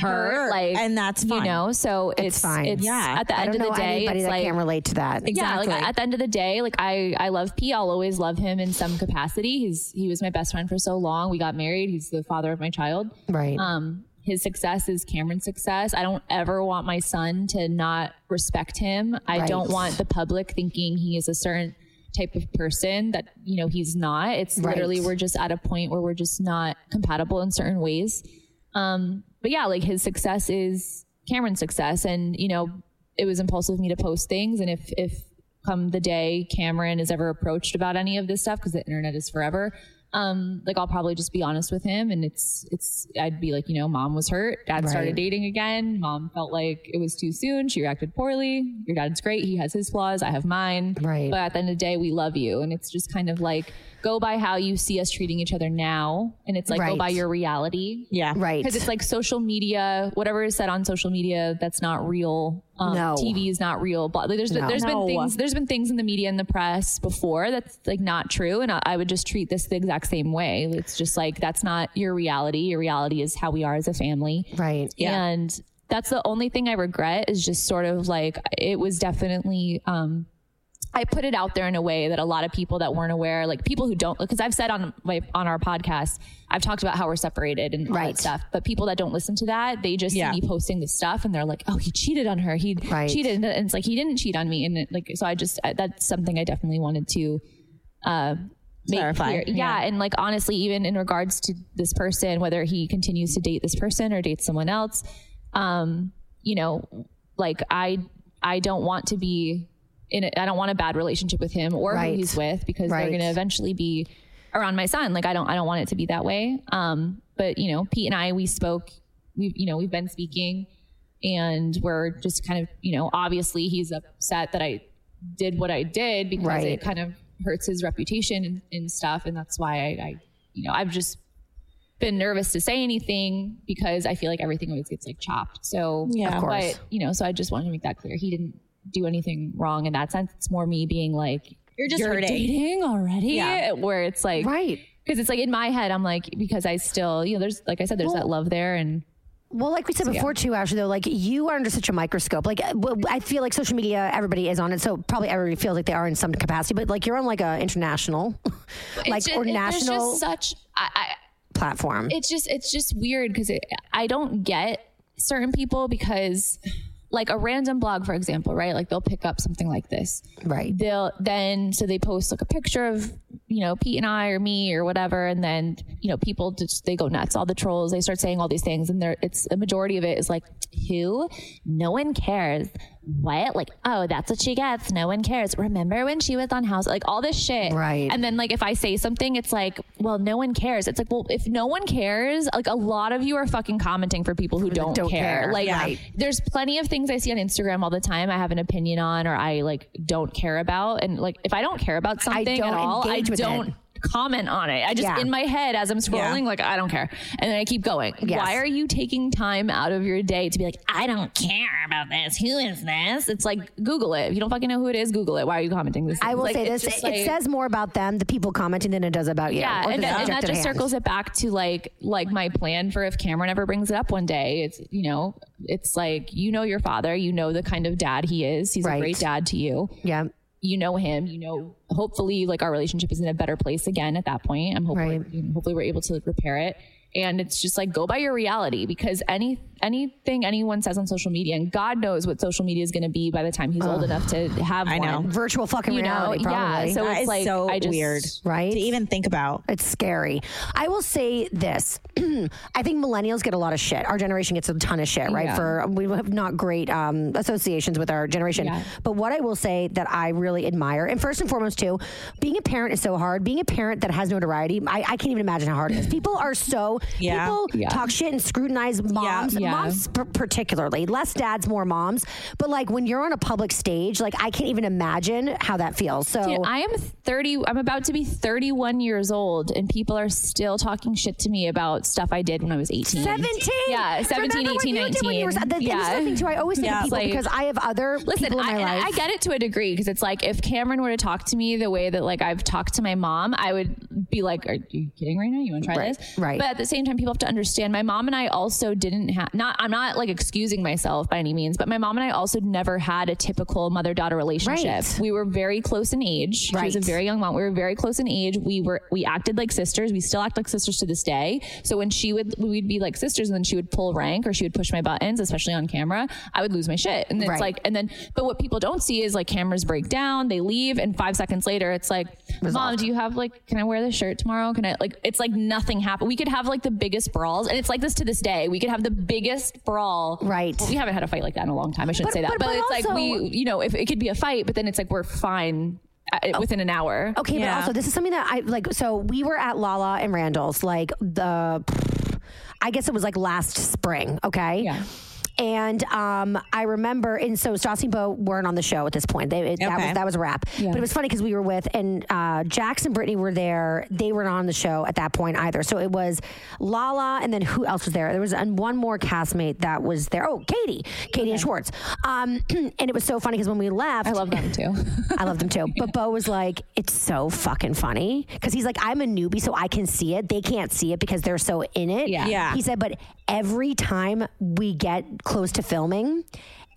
hurt, Hurt, like and that's you know. So it's, it's fine. It's Yeah. at the I end don't of know the day, anybody it's that like can relate to that. yeah, like at the end of the day, like I I love P. I'll always love him in some capacity. He's he was my best friend for so long. We got married. He's the father of my child. Right. Um, his success is Cameron's success. I don't ever want my son to not respect him. I Right. don't want the public thinking he is a certain type of person that you know he's not. It's Right. literally we're just at a point where we're just not compatible in certain ways. Um, but yeah, like his success is Cameron's success, and you know it was impulsive of me to post things, and if if come the day Cameron is ever approached about any of this stuff, because the internet is forever, um, like I'll probably just be honest with him, and it's it's I'd be like, you know, mom was hurt, dad Right. started dating again, mom felt like it was too soon, she reacted poorly. Your dad's great, he has his flaws, I have mine, Right. But at the end of the day, we love you, and it's just kind of like go by how you see us treating each other now, and it's like Right. go by your reality, Yeah. Right. because it's like social media, whatever is said on social media, that's not real. Um, No. TV is not real. But like, there's No. there's No. been things there's been things in the media and the press before that's like not true, and I, I would just treat this the exact same way. It's just like that's not your reality. Your reality is how we are as a family, Right. Yeah. And that's the only thing I regret is just sort of like it was definitely. um I put it out there in a way that a lot of people that weren't aware, like people who don't, because I've said on my on our podcast, I've talked about how we're separated and all Right. that stuff. But people that don't listen to that, they just Yeah. see me posting this stuff and they're like, "Oh, he cheated on her. He Right. cheated," and it's like he didn't cheat on me. And it, like, so I just I, that's something I definitely wanted to uh, make Clarify, clear. Yeah. yeah. and like honestly, even in regards to this person, whether he continues to date this person or dates someone else, um, you know, like I I don't want to be in a, I don't want a bad relationship with him or Right. who he's with because Right. they're going to eventually be around my son. Like I don't I don't want it to be that way. Um, but you know, Pete and I we spoke. We you know we've been speaking, and we're just kind of you know obviously he's upset that I did what I did because Right. it kind of hurts his reputation and, and stuff, and that's why I, I you know I've just been nervous to say anything because I feel like everything always gets like chopped. So Yeah. Of course. but you know, so I just wanted to make that clear. He didn't do anything wrong in that sense. It's more me being like, You're just hurting. dating already, Yeah. where it's like, Right. Because it's like in my head, I'm like, because I still, you know, there's like I said, there's that love there, and Well, like we said before, too, Ashley, though, like you are under such a microscope. Like, uh, I feel like social media, everybody is on it. So probably everybody feels like they are in some capacity, but like you're on like a international, (laughs) like, just- or it- national just such. I, I, platform. it's just it's just weird because I don't get certain people because like a random blog for example right? Like they'll pick up something like this. Right. they'll then so they post like a picture of you know Pete and I or me or whatever and then you know people just they go nuts. All the trolls they start saying all these things and there it's a majority of it is like who? No one cares what? Like oh that's what she gets. No one cares. Remember when she was on house? Like all this shit. Right. and then like if I say something it's like well no one cares. It's like well if no one cares like a lot of you are fucking commenting for people who don't, don't care. care. like there's plenty of things I see on Instagram all the time I have an opinion on or I like don't care about. And like if I don't care about something at all I don't it. Comment on it I just Yeah. in my head as I'm scrolling like I don't care and then I keep going Yes. why are you taking time out of your day to be like I don't care about this who is this it's like Google it if you don't fucking know who it is Google it why are you commenting this I will Like, say this: it like- says more about them, the people commenting, than it does about you. yeah, and, and that just circles it back to like like my plan for if Cameron ever brings it up one day. It's you know, it's like you know your father, you know the kind of dad he is. He's Right. a great dad to you. Yeah. You know him. You know, hopefully, like our relationship is in a better place again at that point. I'm hopefully, Right. hopefully we're able to repair it. And it's just like go by your reality because any anything anyone says on social media, and God knows what social media is going to be by the time he's old enough to have I know. one. Virtual fucking You know, reality, probably. yeah. So That it's is like so I just, weird, Right? To even think about. It's scary. I will say this. (clears throat) I think millennials get a lot of shit. Our generation gets a ton of shit, right? Yeah. For we have not great um, associations with our generation. Yeah. But what I will say that I really admire, and first and foremost too, being a parent is so hard. Being a parent that has notoriety, I, I can't even imagine how hard it is. People are so Yeah. people Yeah. talk shit and scrutinize moms, Yeah. Moms p- particularly. Less dads, more moms. But like when you're on a public stage, like I can't even imagine how that feels. So Dude, I am 30. I'm about to be 31 years old, and people are still talking shit to me about stuff I did when I was 18. 17. Yeah, 17, Remember what 18, you did when you were- 19. that- that was the thing too. I always say Yeah. to people Like- because I have other Listen, people in I, my and life. I get it to a degree because it's like if Cameron were to talk to me the way that like I've talked to my mom, I would be like, "Are you kidding right now? You want to try Right, this?" right. But at the same time, people have to understand. My mom and I also didn't have not. I'm not like excusing myself by any means, but my mom and I also never had a typical mother daughter relationship. Right. We were very close in age. Right. She was a very young mom. We were very close in age. We were we acted like sisters. We still act like sisters to this day. So when she would we'd be like sisters, and then she would pull rank or she would push my buttons, especially on camera, I would lose my shit. And it's Right. like and then but what people don't see is like cameras break down, they leave, and five seconds later it's like, Mom, do you have like can I wear this shirt tomorrow? Can I like it's like nothing happened. We could have like the biggest brawls and it's like this to this day. We could have the biggest brawl. Right. Well, we haven't had a fight like that in a long time. I shouldn't But- say that. but- But, but it's also- like we you know, if it could be a fight, but then it's like we're fine uh, within an hour. Okay, Yeah. but also this is something that I like. So we were at Lala and Randall's, like the, I guess it was like last spring. Okay. Yeah. And um, I remember, and so Stassi and Beau weren't on the show at this point. They, it, that was that was a wrap. But it was funny because we were with, and uh, Jax and Brittany were there. They weren't on the show at that point either. So it was Lala, and then who else was there? There was and one more castmate that was there. Oh, Katie, Katie and Schwartz. Um, (clears throat) and it was so funny because when we left, I love them too. (laughs) I love them too. But Beau was like, it's so fucking funny. Because he's like, I'm a newbie, so I can see it. They can't see it because they're so in it. Yeah. Yeah. He said, but every time we get close to filming,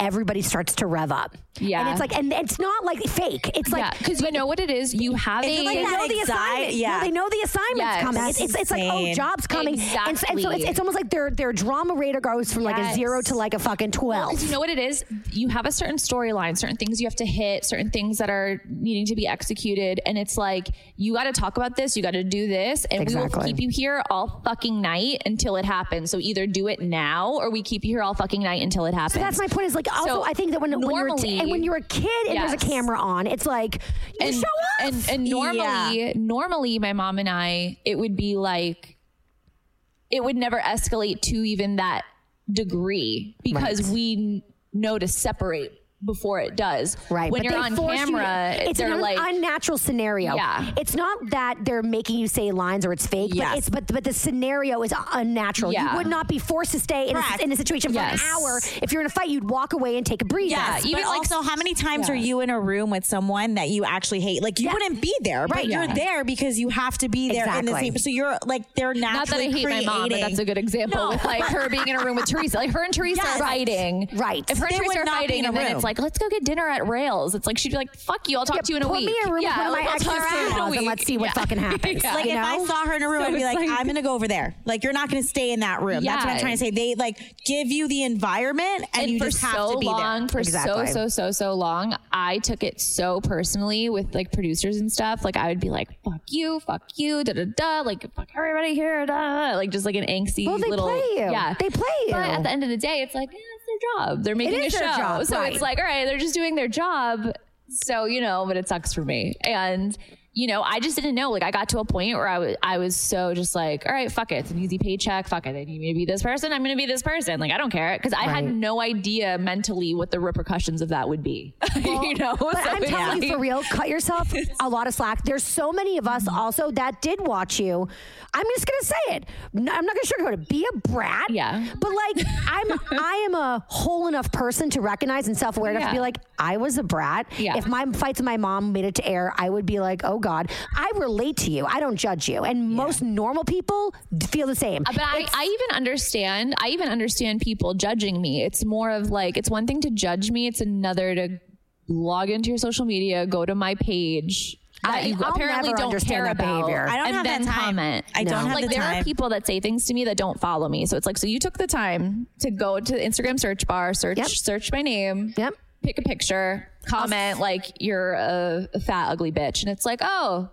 everybody starts to rev up. Yeah. And it's like, and it's not like fake. It's like, yeah, because you know what it is. You have a it like they know the assignment. yeah. No, they know the assignment's Yes. coming. It's, it's, it's like, oh, job's coming. And, so- and so it's, Exactly. it's almost like their their drama radar goes from like a zero to like a fucking twelve. Because you know what it is? You have a certain storyline, certain things you have to hit, certain things that are needing to be executed. And it's like, you got to talk about this, you got to do this. And we will keep you here all fucking night until it happens. So either do it now or we keep you here all fucking night until it happens. So that's my point. Is like also So I think that when when you're a t- normally- and when you're a kid and there's a camera on, it's like you and, show up. And, and normally, Yeah. normally my mom and I, it would be like, it would never escalate to even that degree because we know to separate before it does. Right. When but you're they on force you camera, it's they're an like, unnatural scenario. Yeah. It's not that they're making you say lines or it's fake, but Yes. it's but but the scenario is unnatural. Yeah. You would not be forced to stay in a, in a situation for Yes. an hour. If you're in a fight, you'd walk away and take a breather. Yeah, Yes, even but like- also, how many times Yeah. are you in a room with someone that you actually hate? Like you Yeah. wouldn't be there, but Right. you're there because you have to be there in the Exactly. same. So you're like they're not that I naturally hate my mom, but creating- that's a good example No, with like her being in a room with Teresa. Like her and Teresa Yes. are fighting. Right. If her and They Teresa are not fighting in a and then room. it's like, let's go get dinner at Rails. It's like she'd be like, fuck you, I'll talk Yeah, to you in a week. put week. me in a room yeah, with one of my like, I'll talk to you in a ex-sister-in-laws and let's see what Yeah. fucking happens. (laughs) Yeah. Like you if I saw her in a room, So I'd be like, like- I'm gonna go over there. Like you're not gonna stay in that room. That's what I'm trying to say. They like give you the environment, and, and you just have so to be long, there. for Exactly. so so so so long, I took it so personally with like producers and stuff. Like I would be like, "Fuck you, fuck you, da da da," like "fuck everybody here," da, da, like just like an angsty Well, they little. play you. Yeah, They play you. But at the end of the day, it's like eh, it's their job. They're making a show, job, so right. it's like, all right, they're just doing their job. So you know, but it sucks for me and. You know, I just didn't know. Like, I got to a point where I was, I was so just like, all right, fuck it, it's an easy paycheck. Fuck it, they need me to be this person. I'm going to be this person. Like, I don't care because I had no idea mentally what the repercussions of that would be. (laughs) you know, But So I'm telling you for real, cut yourself a lot of slack. There's so many of us mm-hmm. also that did watch you. I'm just gonna say it. I'm not gonna sugarcoat it. Be a brat. Yeah. But like, I'm (laughs) I am a whole enough person to recognize and self aware enough to be like, I was a brat. Yeah. If my fights with my mom made it to air, I would be like, oh God, I relate to you. I don't judge you. And most normal people feel the same. But I, I even understand. I even understand people judging me. It's more of like it's one thing to judge me. It's another to log into your social media, go to my page that I- you I'll apparently never don't care about. behavior. I don't and have then that time. comment. I don't have like the there time. are people that say things to me that don't follow me. So it's like so you took the time to go to the Instagram search bar, search Yep. search my name. Yep. Pick a picture, comment like you're a, a fat ugly bitch, and it's like, oh,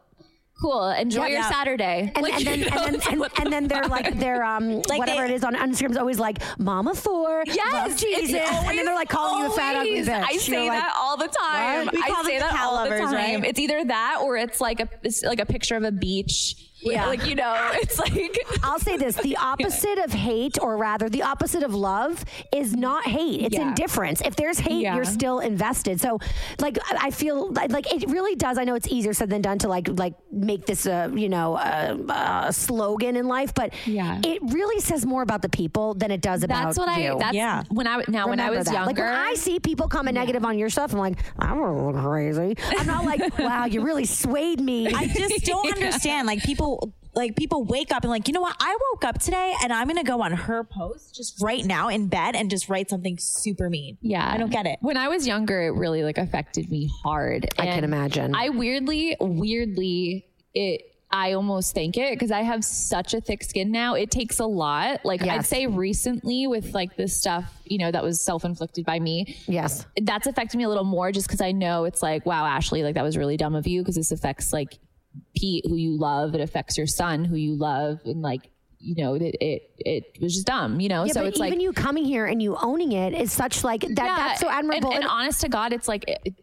cool. Enjoy your Yep. Saturday. and, Like, and then, you know, and, it's then, and, the and then they're like they're um (laughs) whatever they- it is on Instagram is always like Mama Thor, Yes, love it's Jesus, and then they're like calling you a fat ugly always- bitch. I You're say like, that all the time. What? We I call say them that cow all the lovers, time. right? It's either that or it's like a it's like a picture of a beach. Yeah. like you know, (laughs) it's like I'll say this: the (laughs) opposite of hate, or rather, the opposite of love, is not hate. It's Yeah. indifference. If there's hate, Yeah. you're still invested. So, like, I I feel like, like it really does. I know it's easier said than done to like like make this a you know a, a slogan in life, but Yeah. it really says more about the people than it does about that's what you. I. That's Yeah. when I now when I was that. younger. Like when I see people comment negative on your stuff, I'm like, I'm a little crazy. I'm not like, (laughs) wow, you really swayed me. I just don't understand. Like people, like people wake up and like, you know what? I woke up today and I'm gonna go on her post just right now in bed and just write something super mean. Yeah. I don't get it. When I was younger, it really like affected me hard. I can imagine. I weirdly, weirdly, it. I almost thank it because I have such a thick skin now. It takes a lot. Like I'd say recently with like this stuff, you know, that was self inflicted by me. yes. That's affected me a little more just because I know it's like, wow, Ashley, like that was really dumb of you because this affects like Pete, who you love. It affects your son, who you love, and like you know, it it, it was just dumb. You know, Yeah, so it's even like you coming here and you owning it is such like that. that's so admirable. And, and honest to God, it's like it,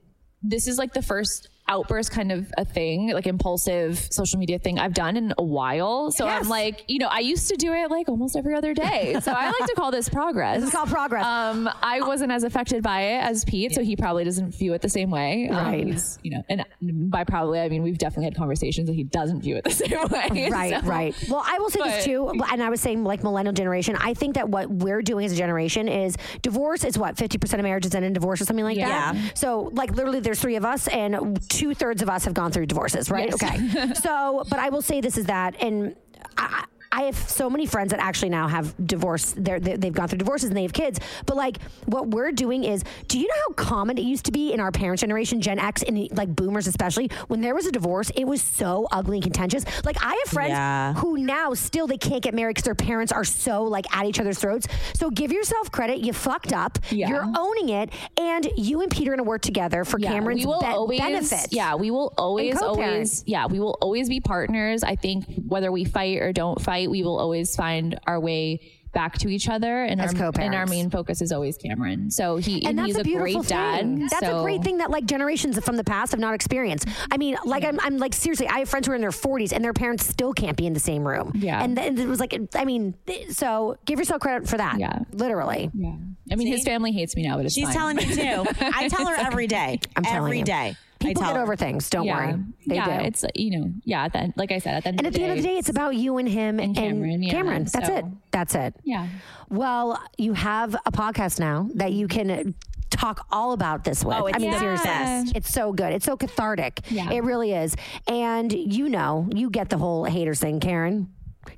this is like the first outburst kind of a thing, like impulsive social media thing I've done in a while. So Yes. I'm like, you know, I used to do it like almost every other day. (laughs) So I like to call this progress. This is called progress. Um, I wasn't as affected by it as Pete, so he probably doesn't view it the same way. Um, Right. he's, you know, and by probably I mean we've definitely had conversations that he doesn't view it the (laughs) same way. Right, So- right. Well, I will say this too, and I was saying like millennial generation. I think that what we're doing as a generation is divorce is what fifty percent of marriages end in divorce or something like that. Yeah. So like literally, there's three of us, and two thirds of us have gone through divorces. Right? Yes. Okay. (laughs) so, but I will say this is that, and I. I have so many friends that actually now have divorce. They're, they- they've gone through divorces and they have kids. But like, what we're doing is, do you know how common it used to be in our parents' generation, Gen X, and like boomers especially, when there was a divorce, it was so ugly and contentious. Like, I have friends Yeah. who now still they can't get married because their parents are so like at each other's throats. So give yourself credit. You fucked up. Yeah. You're owning it, and you and Peter are gonna work together for Cameron's we will be- always, benefit. Yeah, we will always, always, yeah, we will always be partners. I think whether we fight or don't fight, we will always find our way back to each other. And As our, and our main focus is always Cameron. So he, and and he's a a, great thing. dad. That's a great thing that like generations from the past have not experienced. I mean, like I'm, I'm like seriously, I have friends who are in their 40s and their parents still can't be in the same room. Yeah. and, th- and it was like, I mean, th- so give yourself credit for that. Yeah. literally. Yeah. I mean, his family hates me now, but it's She's fine. telling me too. I tell her (laughs) every day. I'm telling every you. day. People I tell get over things. Don't yeah. worry, they yeah, do. it's you know, yeah. At the end, like I said, at the end, and of at the end of the day, it's about you and him and, Cameron, yeah. Cameron. That's So- it. That's it. yeah. Well, you have a podcast now that you can talk all about this with. Oh, it's I mean, the seriously, it's so good. It's so cathartic. Yeah. It really is. And you know, you get the whole haters thing, Karen.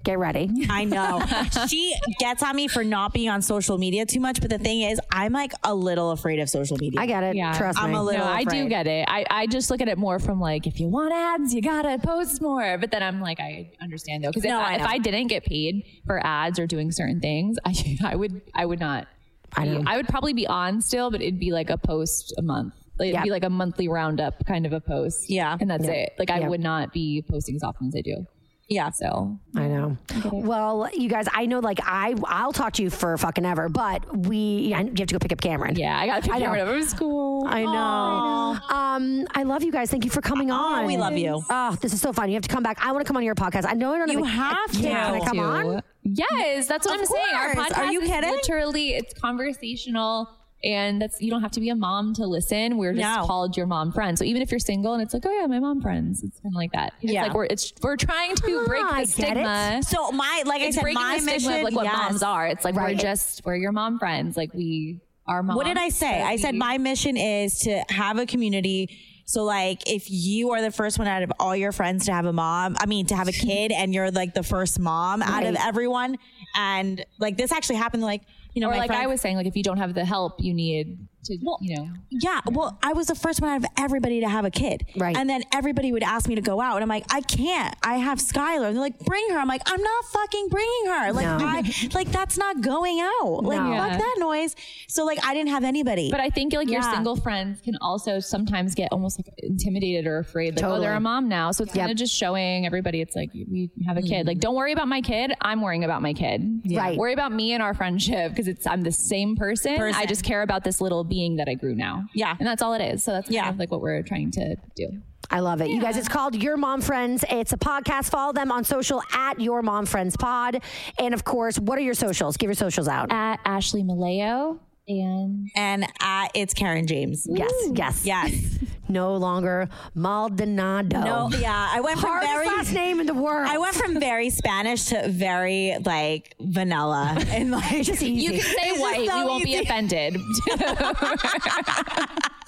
Get ready. (laughs) I know. she gets on me for not being on social media too much, but the thing is, I'm like a little afraid of social media. I get it. Yeah. Trust I'm me. a little no, I do get it. I, I just look at it more from like, if you want ads, you gotta post more. But then I'm like, I understand though, because No, if, I I, if. I didn't get paid for ads or doing certain things, (laughs) I, I would, I would not. I know. I would probably be on still, but it'd be like a post a month. Like, It'd Yeah. be like a monthly roundup kind of a post. Yeah. and that's it. Like I Yeah. would not be posting as often as I do. Yeah. So I know. Well, you guys, I know, like I, I'll talk to you for fucking ever, but we, you have to go pick up Cameron. yeah, I got to I pick know. Cameron up from school. I know. Um, I love you guys. Thank you for coming on. we love you. Oh, this is so fun. You have to come back. I want to come on your podcast. I know I don't You have, have to. Can I come on? Yes, that's what Of I'm saying. Our podcast Are you is kidding? literally it's conversational and that's you don't have to be a mom to listen. We're just No. called your mom friend. So even if you're single and it's like, oh yeah, my mom friends, it's kind of like that. It's Yeah. like we're it's we're trying to Ah, break the it. stigma. So my, like It's I said, my mission, of like what yes. moms are. It's like Right. we're just we're your mom friends. Like we are mom. What did I say? so I said my mission is to have a community. So like if you are the first one out of all your friends to have a mom, I mean to have a (laughs) kid and you're like the first mom out of everyone and like this actually happened like you know or like friend- I was saying, like if you don't have the help you need to, you know. Yeah, well, I was the first one out of everybody to have a kid. Right. And then everybody would ask me to go out. And I'm like, I can't. I have Skylar. And they're like, bring her. I'm like, I'm not fucking bringing her. Like, No. I, like that's not going out. Like, No. fuck Yeah. that noise. So, like, I didn't have anybody. But I think like your Yeah. single friends can also sometimes get almost like intimidated or afraid. Like, Totally. oh, they're a mom now. So it's Yep. kind of just showing everybody it's like we have a kid. Mm-hmm. Like, don't worry about my kid. I'm worrying about my kid. Right. Worry about me and our friendship because it's I'm the same person. Person. I just care about this little being that I grew now. Yeah. And that's all it is. So that's kind of like what we're trying to do. I love it. You guys, it's called Your Mom Friends. It's a podcast. Follow them on social at Your Mom Friends Pod. And of course, what are your socials? Give your socials out. At Ashley Malleo and and uh, it's Karen James. yes, yes. Yes. (laughs) No longer Maldonado. No, yeah. I went from very. last name in the world. I went from very Spanish to very like vanilla and like just easy. you can say It's white. so we won't be offended. (laughs) (laughs)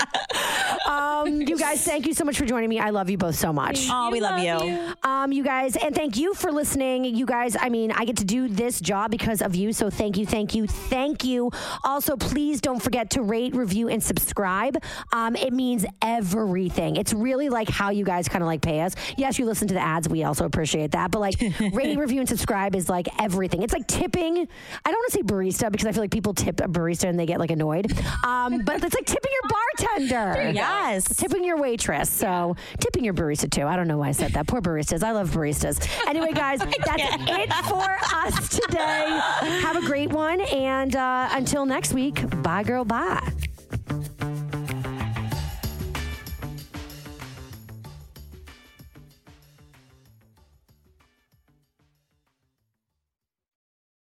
Um, you guys, thank you so much for joining me. I love you both so much. Oh, we love, you. Um, you guys, and thank you for listening. You guys, I mean, I get to do this job because of you. So thank you, thank you, thank you. Also, please don't forget to rate, review, and subscribe. Um, it means everything. It's really like how you guys kind of like pay us. Yes, you listen to the ads. We also appreciate that. But like (laughs) rating, review, and subscribe is like everything. It's like tipping. I don't want to say barista because I feel like people tip a barista and they get like annoyed. Um, but it's like tipping your bartender. Yes. Tipping your waitress. So tipping your barista too. I don't know why I said that. Poor baristas. I love baristas. Anyway, guys, (laughs) that's it for us today. Have a great one. And uh, until next week, bye, girl, bye.